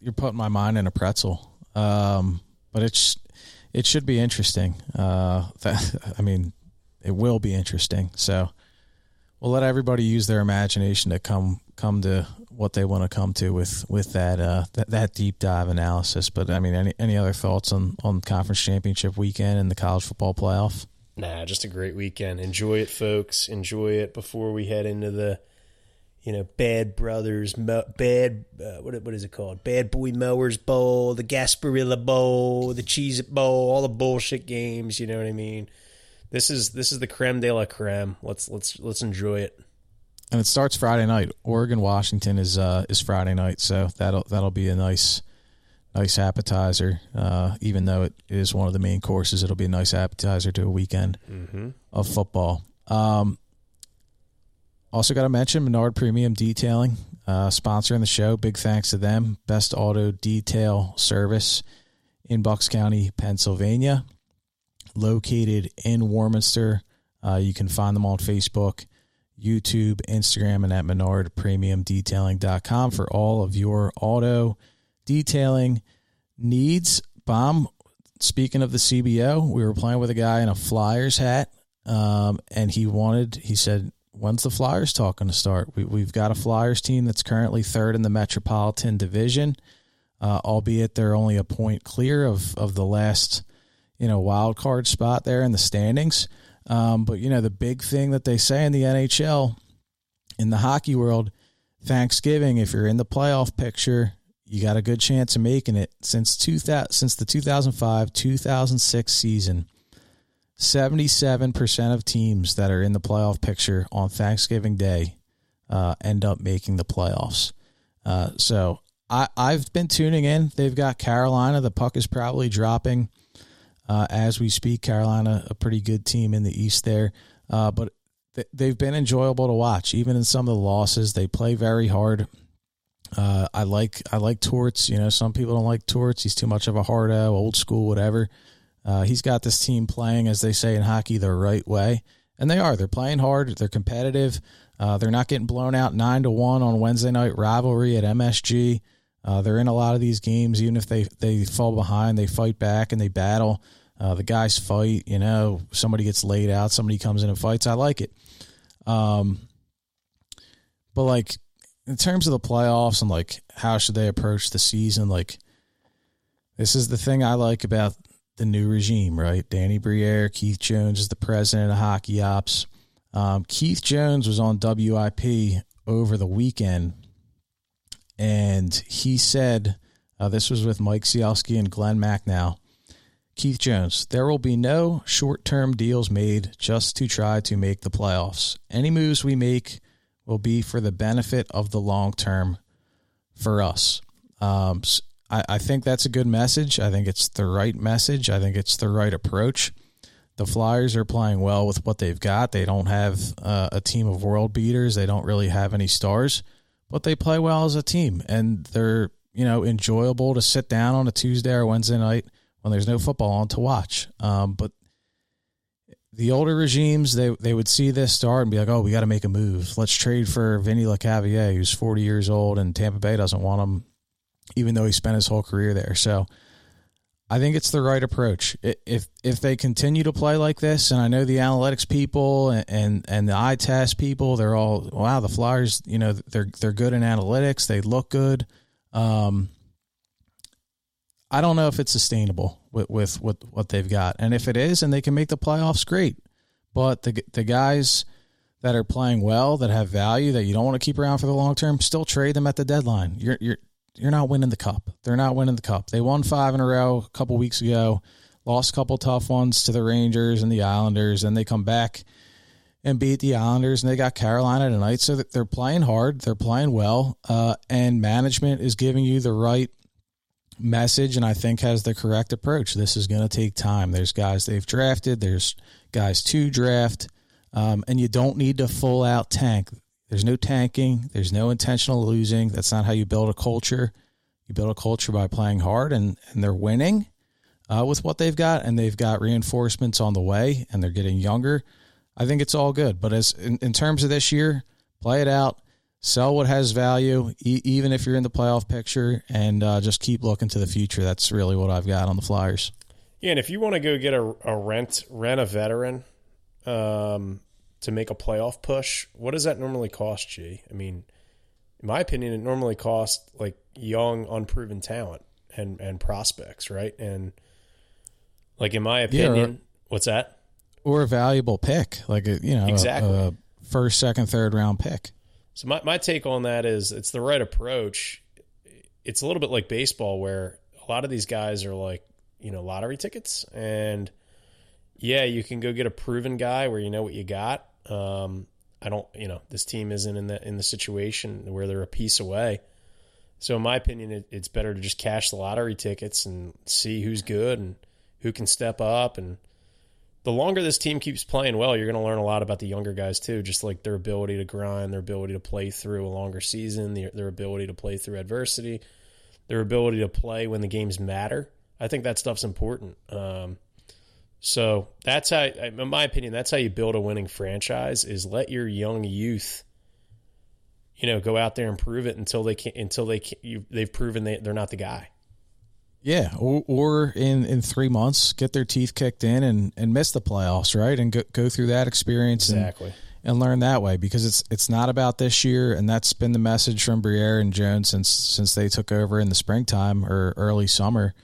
you're putting my mind in a pretzel. Um, but it's it should be interesting. Uh, that [LAUGHS] I mean, it will be interesting. So we'll let everybody use their imagination to come come to what they want to come to with with that uh, that, deep dive analysis. But I mean, any any other thoughts on on conference championship weekend and the college football playoff? Nah, just a great weekend. Enjoy it, folks. Enjoy it before we head into the, you know, Bad Brothers, Mo- Bad, uh, what what is it called? Bad Boy Mowers Bowl, the Gasparilla Bowl, the Cheez It Bowl, all the bullshit games. You know what I mean? This is this is the creme de la creme. Let's let's let's enjoy it. and it starts Friday night. Oregon Washington is uh, is Friday night, so that'll that'll be a nice nice appetizer. Uh, even though it is one of the main courses, it'll be a nice appetizer to a weekend Mm-hmm. of football. Um, also, got to mention Menard Premium Detailing, uh, sponsoring the show. Big thanks to them. Best auto detail service in Bucks County, Pennsylvania, located in Warminster. Uh, you can find them on Facebook, YouTube, Instagram, and at menardpremiumdetailing.com for all of your auto detailing needs. Bomb, speaking of the CBO, we were playing with a guy in a Flyers hat, um, and he wanted, he said, When's the Flyers talk going to start? We, we've got a Flyers team that's currently third in the Metropolitan Division, uh, albeit they're only a point clear of, of the last, you know, wild card spot there in the standings. Um, but, you know, the big thing that they say in the NHL, in the hockey world, Thanksgiving, if you're in the playoff picture, you got a good chance of making it. Since 2000, since the 2005 2006 season, 77% of teams that are in the playoff picture on Thanksgiving Day uh, end up making the playoffs. Uh, so I, I've been tuning in. They've got Carolina. The puck is probably dropping uh, as we speak. Carolina, a pretty good team in the East there. Uh, but th- they've been enjoyable to watch. Even in some of the losses, they play very hard. Uh, I like I like Torts. You know, some people don't like Torts. He's too much of a hardo, old school, whatever. Uh, he's got this team playing, as they say in hockey, the right way, and they are. They're playing hard. They're competitive. Uh, they're not getting blown out nine to one on Wednesday night rivalry at MSG. Uh, they're in a lot of these games, even if they they fall behind, they fight back and they battle. Uh, the guys fight. You know, somebody gets laid out, somebody comes in and fights. I like it. Um, but like in terms of the playoffs and like how should they approach the season, like this is the thing I like about the new regime, right? Danny Briere, Keith Jones is the president of Hockey Ops. Um, Keith Jones was on WIP over the weekend, and he said, uh, this was with Mike Cielski and Glenn Macnow. Keith Jones, there will be no short term deals made just to try to make the playoffs. Any moves we make will be for the benefit of the long term for us. Um, I, I think that's a good message. I think it's the right message. I think it's the right approach. The Flyers are playing well with what they've got. They don't have uh, a team of world beaters. They don't really have any stars, but they play well as a team, and they're you know enjoyable to sit down on a Tuesday or Wednesday night when there's no football on to watch. Um, but the older regimes, they they would see this start and be like, "Oh, we got to make a move. Let's trade for Vinny Lecavalier, who's 40 years old, and Tampa Bay doesn't want him, even though he spent his whole career there." So, I think it's the right approach. If if they continue to play like this, and I know the analytics people and and, and the eye test people, they're all wow. The Flyers, you know, they're they're good in analytics. They look good. Um, I don't know if it's sustainable with, with, with what they've got. And if it is and they can make the playoffs, great. But the the guys that are playing well, that have value, that you don't want to keep around for the long term, still trade them at the deadline. You're you're you're not winning the cup. They're not winning the cup. They won five in a row a couple weeks ago, lost a couple tough ones to the Rangers and the Islanders, and they come back and beat the Islanders, and they got Carolina tonight. So they're playing hard, they're playing well, uh, and management is giving you the right message and I think has the correct approach. This is going to take time. There's guys they've drafted, there's guys to draft, um, and you don't need to full out tank. There's no tanking, there's no intentional losing. That's not how you build a culture. You build a culture by playing hard, and, and they're winning uh, with what they've got, and they've got reinforcements on the way, and they're getting younger. I think it's all good. But as in, in terms of this year, play it out sell what has value, e- even if you're in the playoff picture, and uh, just keep looking to the future. That's really what I've got on the Flyers. Yeah, and if you want to go get a, a rent rent a veteran um, to make a playoff push, what does that normally cost, G? I mean, in my opinion, it normally costs like young, unproven talent and and prospects, right? And like in my opinion, Yeah, or- what's that? Or a valuable pick, like a, you know, a- Exactly. a first, second, third round pick. So my, my take on that is it's the right approach. It's a little bit like baseball where a lot of these guys are like, you know, lottery tickets. And yeah, you can go get a proven guy where you know what you got. Um, I don't, you know, this team isn't in the in the situation where they're a piece away. So, in my opinion, it, it's better to just cash the lottery tickets and see who's good and who can step up. And the longer this team keeps playing well, you're going to learn a lot about the younger guys too, just like their ability to grind, their ability to play through a longer season, their, their ability to play through adversity, their ability to play when the games matter. I think that stuff's important. Um, so that's how, in my opinion, that's how you build a winning franchise: is let your young youth you know, go out there and prove it until they can until they can, you, they've proven they, they're not the guy. Yeah, or, or in, in three months, get their teeth kicked in and, and miss the playoffs, right? And go, go through that experience exactly. and, and learn that way because it's it's not about this year, and that's been the message from Briere and Jones since since they took over in the springtime or early summer.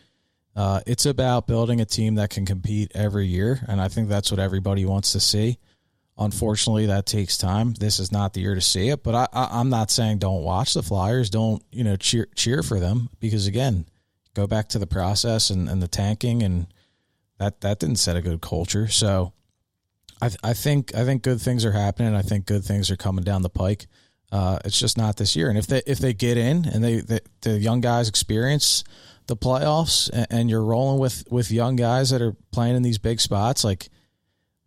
Uh, it's about building a team that can compete every year, and I think that's what everybody wants to see. Unfortunately, that takes time. This is not the year to see it, but I, I, I'm not saying don't watch the Flyers, don't you know cheer cheer for them because again, go back to the process and, and the tanking and that that didn't set a good culture. So I I think I think good things are happening. I think good things are coming down the pike. Uh, it's just not this year. And if they if they get in and they, they the young guys experience the playoffs and, and you're rolling with with young guys that are playing in these big spots, like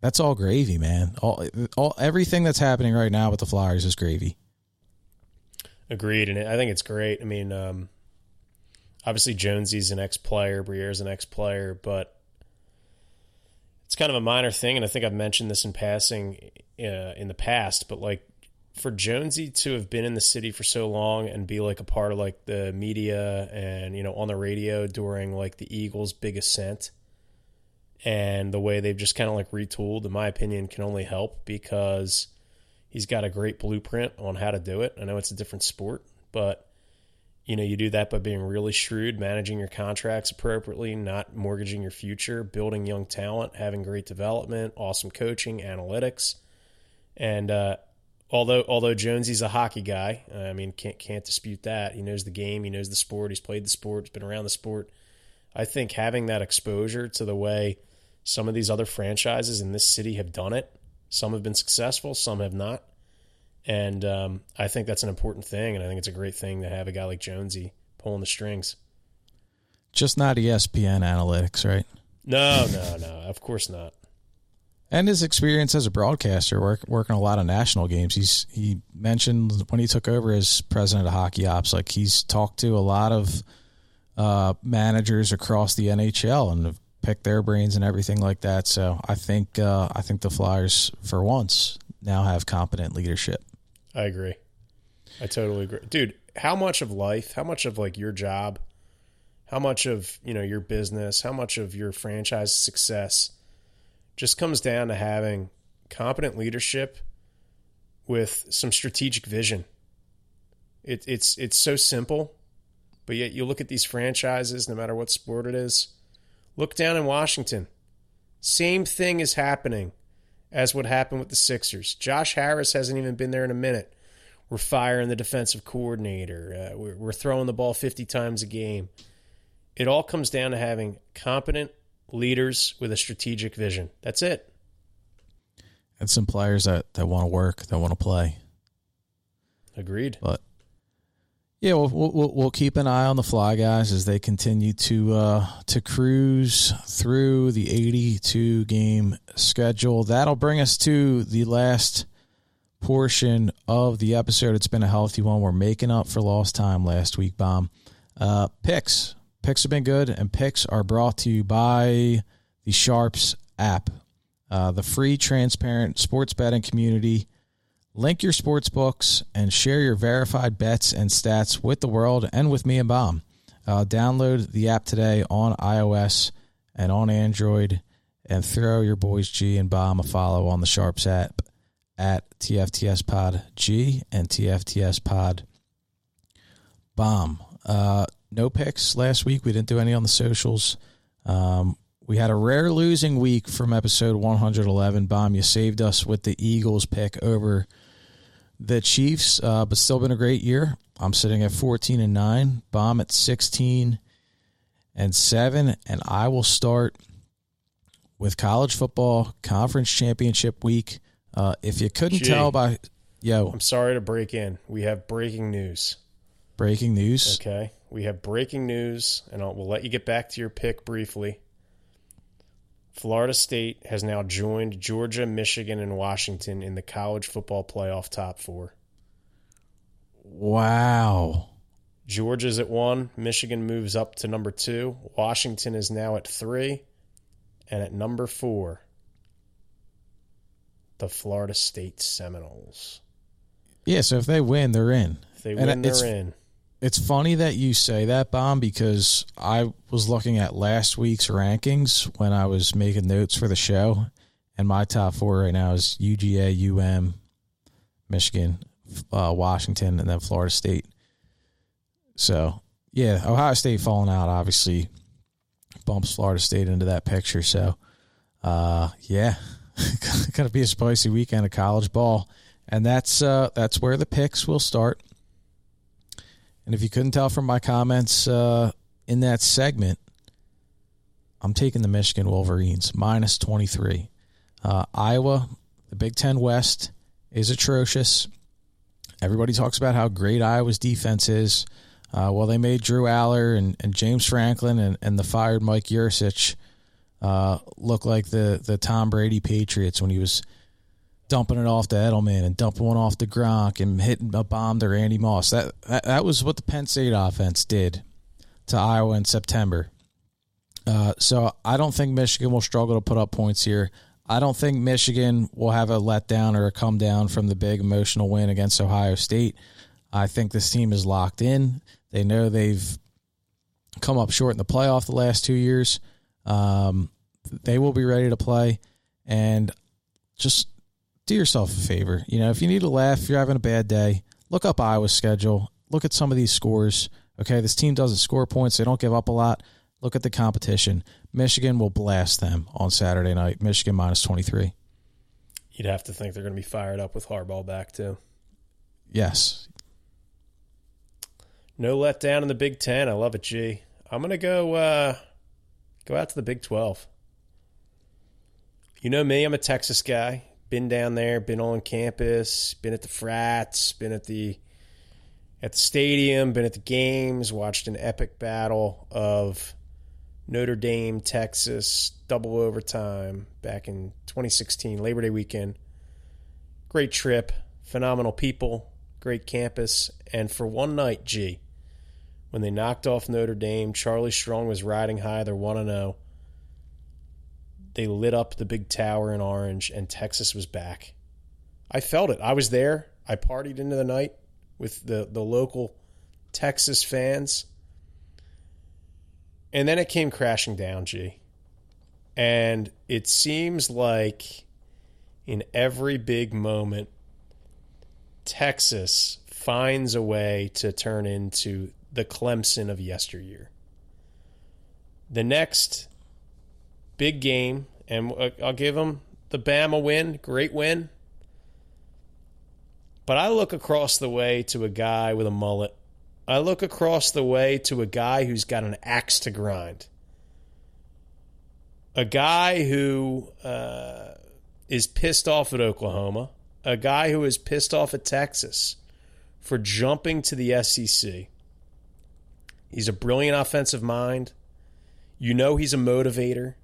that's all gravy, man. All, all everything that's happening right now with the Flyers is gravy. Agreed, and I think it's great. I mean, um, obviously Jonesy's an ex-player, Briere's an ex-player, but it's kind of a minor thing, and I think I've mentioned this in passing uh, in the past. But like for Jonesy to have been in the city for so long and be like a part of like the media and you know on the radio during like the Eagles' big ascent and the way they've just kind of like retooled, in my opinion, can only help because he's got a great blueprint on how to do it. I know it's a different sport, but you know, you do that by being really shrewd, managing your contracts appropriately, not mortgaging your future, building young talent, having great development, awesome coaching, analytics, and uh, although although Jonesy's a hockey guy, I mean, can't can't dispute that. He knows the game, he knows the sport, he's played the sport, he's been around the sport. I think having that exposure to the way some of these other franchises in this city have done it. Some have been successful, some have not. And um, I think that's an important thing. And I think it's a great thing to have a guy like Jonesy pulling the strings. Just not ESPN analytics, right? No, no, no. Of course not. And his experience as a broadcaster, work, working a lot of national games. He's he mentioned when he took over as president of hockey ops, like he's talked to a lot of uh, managers across the NHL and picked their brains and everything like that. So I think uh, I think the Flyers, for once, now have competent leadership. I agree. I totally agree, dude. How much of life? How much of like your job? How much of you know your business? How much of your franchise success just comes down to having competent leadership with some strategic vision. It, it's it's so simple, but yet you look at these franchises, no matter what sport it is, Look down in Washington. Same thing is happening as what happened with the Sixers. Josh Harris hasn't even been there in a minute. We're firing the defensive coordinator. Uh, we're, we're throwing the ball 50 times a game. It all comes down to having competent leaders with a strategic vision. That's it. And some players that, that want to work, that want to play. Agreed. But yeah, we'll, we'll, we'll keep an eye on the Fly guys as they continue to uh, to cruise through the 82 game schedule. That'll bring us to the last portion of the episode. It's been a healthy one. We're making up for lost time last week, bomb. Uh, picks, picks have been good, and picks are brought to you by the Sharpz app, uh, the free, transparent sports betting community Link your sports books and share your verified bets and stats with the world and with me and Bomb. Uh, download the app today on iOS and on Android and throw your boys G and Bomb a follow on the Sharpz app at TFTS Pod G and TFTS Pod Bomb. Uh, no picks last week. We didn't do any on the socials. Um, we had a rare losing week from episode 111. Bomb, you saved us with the Eagles pick over the Chiefs, uh, but still been a great year. I'm sitting at 14 and 9, Bomb at 16 and 7, and I will start with college football conference championship week. Uh, if you couldn't Gee, tell by yo, I'm sorry to break in. We have breaking news. Breaking news. Okay. We have breaking news, and I'll, we'll let you get back to your pick briefly. Florida State has now joined Georgia, Michigan, and Washington in the college football playoff top four. Wow. Georgia's at one. Michigan moves up to number two. Washington is now at three. And at number four, the Florida State Seminoles. Yeah, so if they win, they're in. If they win, it's- they're in. It's funny that you say that, Bomb, because I was looking at last week's rankings when I was making notes for the show, and my top four right now is UGA, UM, Michigan, uh, Washington, and then Florida State. So, yeah, Ohio State falling out obviously bumps Florida State into that picture. So, uh, yeah, [LAUGHS] going to be a spicy weekend of college ball, and that's uh, that's where the picks will start. And if you couldn't tell from my comments uh, in that segment, I'm taking the Michigan Wolverines minus 23. Uh, Iowa, the Big Ten West is atrocious. Everybody talks about how great Iowa's defense is. Uh, well, they made Drew Allar and, and James Franklin and, and the fired Mike Yurcich uh, look like the, the Tom Brady Patriots when he was dumping it off to Edelman and dumping one off to Gronk and hitting a bomb to Randy Moss. That, that that was what the Penn State offense did to Iowa in September. Uh, so I don't think Michigan will struggle to put up points here. I don't think Michigan will have a letdown or a come down from the big emotional win against Ohio State. I think this team is locked in. They know they've come up short in the playoff the last two years. Um, they will be ready to play, and just do yourself a favor. You know, if you need a laugh, if you're having a bad day, look up Iowa's schedule. Look at some of these scores. Okay, this team doesn't score points. They don't give up a lot. Look at the competition. Michigan will blast them on Saturday night. Michigan minus 23. You'd have to think they're going to be fired up with Harbaugh back, too. Yes. No letdown in the Big Ten. I love it, G. I'm going to go uh, go out to the Big 12. You know me, I'm a Texas guy. Been down there, been on campus, been at the frats, been at the at the stadium, been at the games, watched an epic battle of Notre Dame, Texas, double overtime back in 2016, Labor Day weekend. Great trip, phenomenal people, great campus, and for one night, G, when they knocked off Notre Dame, Charlie Strong was riding high. They're 1 0. They lit up the big tower in orange, and Texas was back. I felt it. I was there. I partied into the night with the, the local Texas fans. And then it came crashing down, G. And it seems like in every big moment, Texas finds a way to turn into the Clemson of yesteryear. The next big game, and I'll give them the Bama win, great win. But I look across the way to a guy with a mullet. I look across the way to a guy who's got an axe to grind. A guy who uh, is pissed off at Oklahoma. A guy who is pissed off at Texas for jumping to the SEC. He's a brilliant offensive mind. You know he's a motivator.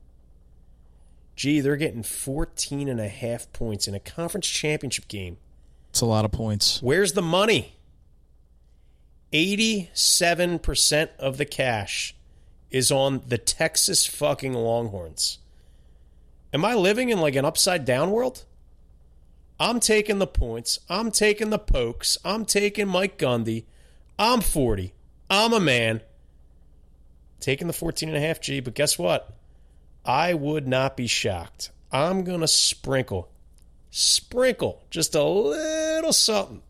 Gee, they're getting 14 and a half points in a conference championship game. It's a lot of points. Where's the money? 87% of the cash is on the Texas fucking Longhorns. Am I living in like an upside down world? I'm taking the points. I'm taking the pokes. I'm taking Mike Gundy. I'm 40. I'm a man. Taking the 14 and a half G, but guess what? I would not be shocked. I'm going to sprinkle. Sprinkle just a little something.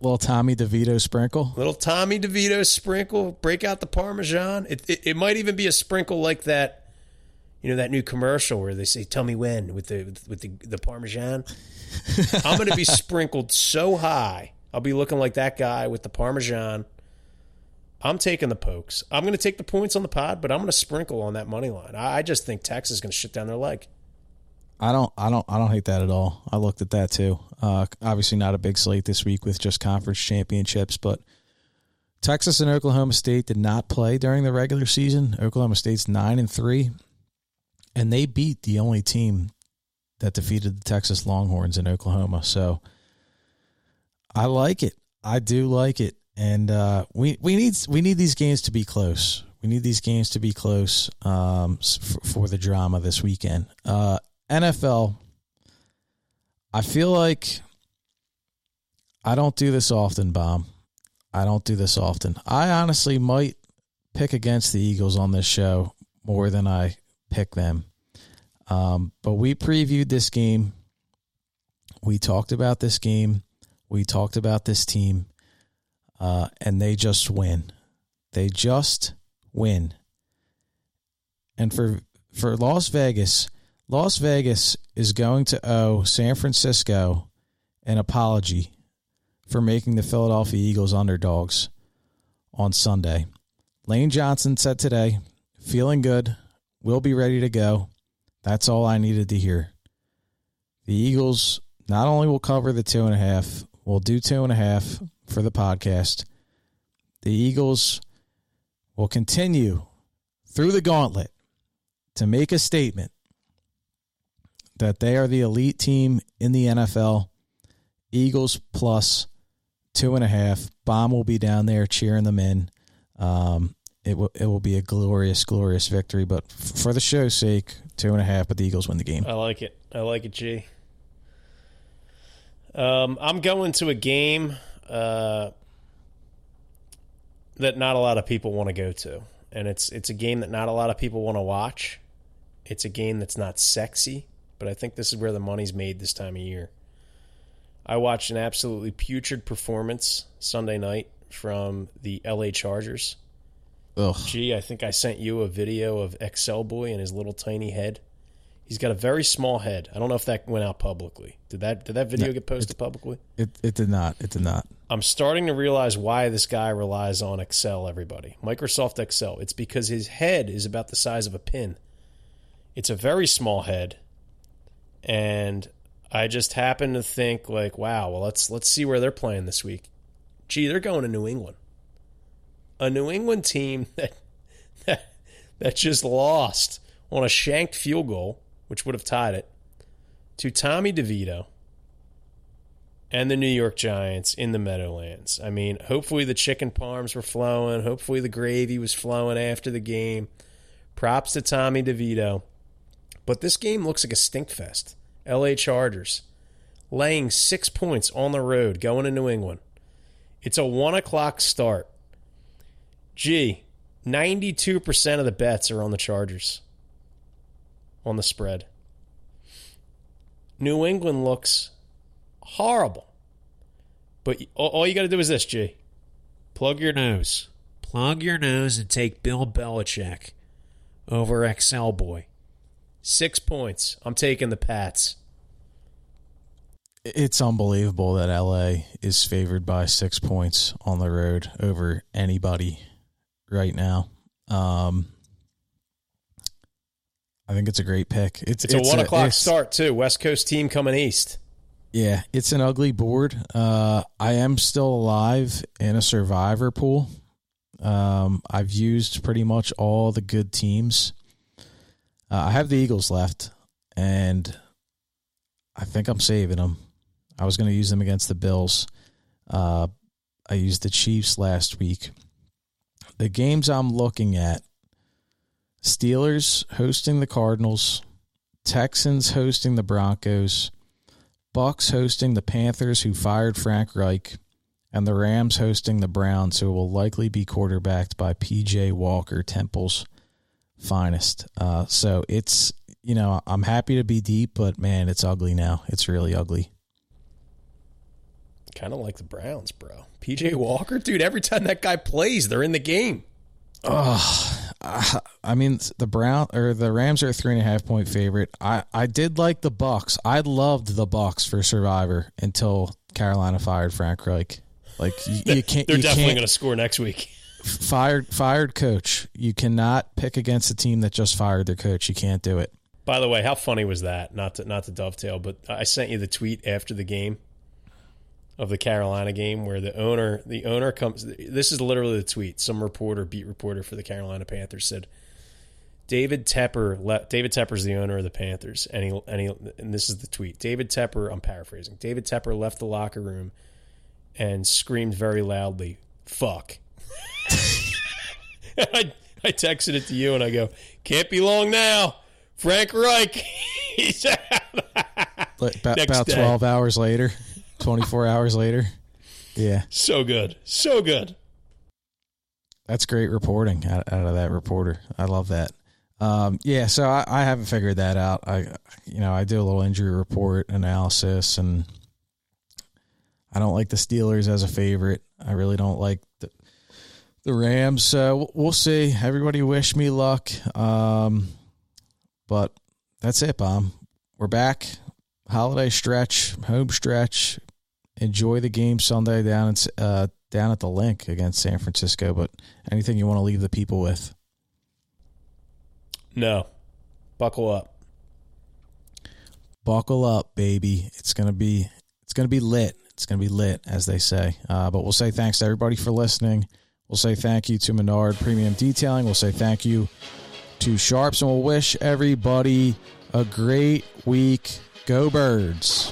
Little Tommy DeVito sprinkle. Little Tommy DeVito sprinkle. Break out the Parmesan. It, it, it might even be a sprinkle like that, you know, that new commercial where they say, tell me when with the, with the, the Parmesan. [LAUGHS] I'm going to be sprinkled so high. I'll be looking like that guy with the Parmesan. I'm taking the pokes. I'm going to take the points on the pod, but I'm going to sprinkle on that money line. I, just think Texas is going to shit down their leg. I don't, I don't, I don't hate that at all. I looked at that too. Uh, obviously, not a big slate this week with just conference championships, but Texas and Oklahoma State did not play during the regular season. Oklahoma State's nine and three, and they beat the only team that defeated the Texas Longhorns in Oklahoma. So I like it. I do like it, and uh, we we need we need these games to be close. We need these games to be close um, for, for, the drama this weekend. Uh, NFL. I feel like I don't do this often, Bomb. I don't do this often. I honestly might pick against the Eagles on this show more than I pick them. Um, but we previewed this game. We talked about this game. We talked about this team. Uh, and they just win. They just win. And for for Las Vegas, Las Vegas is going to owe San Francisco an apology for making the Philadelphia Eagles underdogs on Sunday. Lane Johnson said today, feeling good, we'll be ready to go. That's all I needed to hear. The Eagles not only will cover the two and a half, we'll do two and a half for the podcast. The Eagles will continue through the gauntlet to make a statement that they are the elite team in the NFL. Eagles plus two and a half. Bomb will be down there cheering them in. Um, it will it will be a glorious, glorious victory. But f- for the show's sake, two and a half. But the Eagles win the game. I like it. I like it, G. Um, I'm going to a game uh, that not a lot of people want to go to, and it's it's a game that not a lot of people want to watch. It's a game that's not sexy, but I think this is where the money's made this time of year. I watched an absolutely putrid performance Sunday night from the LA Chargers. Ugh. Gee, I think I sent you a video of Excel Boy and his little tiny head. He's got a very small head. I don't know if that went out publicly. Did that did that video no, get posted it, publicly? It it did not. It did not. I'm starting to realize why this guy relies on Excel everybody. Microsoft Excel. It's because his head is about the size of a pin. It's a very small head. And I just happen to think like, wow, well let's let's see where they're playing this week. Gee, they're going to New England. A New England team [LAUGHS] that that, that just lost on a shanked field goal, which would have tied it, to Tommy DeVito and the New York Giants in the Meadowlands. I mean, hopefully the chicken parms were flowing. Hopefully the gravy was flowing after the game. Props to Tommy DeVito. But this game looks like a stinkfest. LA Chargers, laying six points on the road going to New England. It's a one o'clock start. Gee, 92% of the bets are on the Chargers on the spread. New England looks horrible. But all you got to do is this, G. Plug your nose. Plug your nose and take Bill Belichick over Excel Boy. Six points. I'm taking the Pats. It's unbelievable that LA is favored by six points on the road over anybody right now. Um, I think it's a great pick. It's, it's, it's a one o'clock start too. West Coast team coming east. Yeah, it's an ugly board. Uh, I am still alive in a survivor pool. Um, I've used pretty much all the good teams. Uh, I have the Eagles left, and I think I'm saving them. I was going to use them against the Bills. Uh, I used the Chiefs last week. The games I'm looking at Steelers hosting the Cardinals, Texans hosting the Broncos, Bucks hosting the Panthers, who fired Frank Reich, and the Rams hosting the Browns, who will likely be quarterbacked by PJ Walker, Temple's finest. Uh, so it's you know I'm happy to be deep, but man, it's ugly now. It's really ugly. Kind of like the Browns, bro. PJ Walker, dude. Every time that guy plays, they're in the game. Oh, [LAUGHS] I mean the Brown or the Rams are a three and a half point favorite. I I did like the Bucks. I loved the Bucks for Survivor until Carolina fired Frank Reich. Like you, you can't. They're you definitely going to score next week fired fired coach. You cannot pick against a team that just fired their coach. You can't do it. By the way, how funny was that? Not to not to dovetail, but I sent you the tweet after the game. Of the Carolina game where the owner the owner comes this is literally the tweet. Some reporter beat reporter for the Carolina Panthers said David Tepper le- David Tepper's the owner of the Panthers. And he and he and this is the tweet. David Tepper I'm paraphrasing. David Tepper left the locker room and screamed very loudly fuck. [LAUGHS] I, I texted it to you and I go can't be long now. Frank Reich [LAUGHS] he's out. About, about 12 hours later 24 hours later. Yeah. So good. So good. That's great reporting out, out of that reporter. I love that. Um, yeah, so I, I, haven't figured that out. I, you know, I do a little injury report analysis, and I don't like the Steelers as a favorite. I really don't like the the Rams. So we'll see. Everybody wish me luck. Um, but that's it, Bomb. We're back. Holiday stretch, home stretch enjoy the game Sunday down at, uh, down at the Linc against San Francisco. But anything you want to leave the people with? No, buckle up. Buckle up, baby. It's gonna be it's gonna be lit. It's gonna be lit, as they say. Uh, but we'll say thanks to everybody for listening. We'll say thank you to Menard Premium Detailing. We'll say thank you to Sharpz, and we'll wish everybody a great week. Go Birds.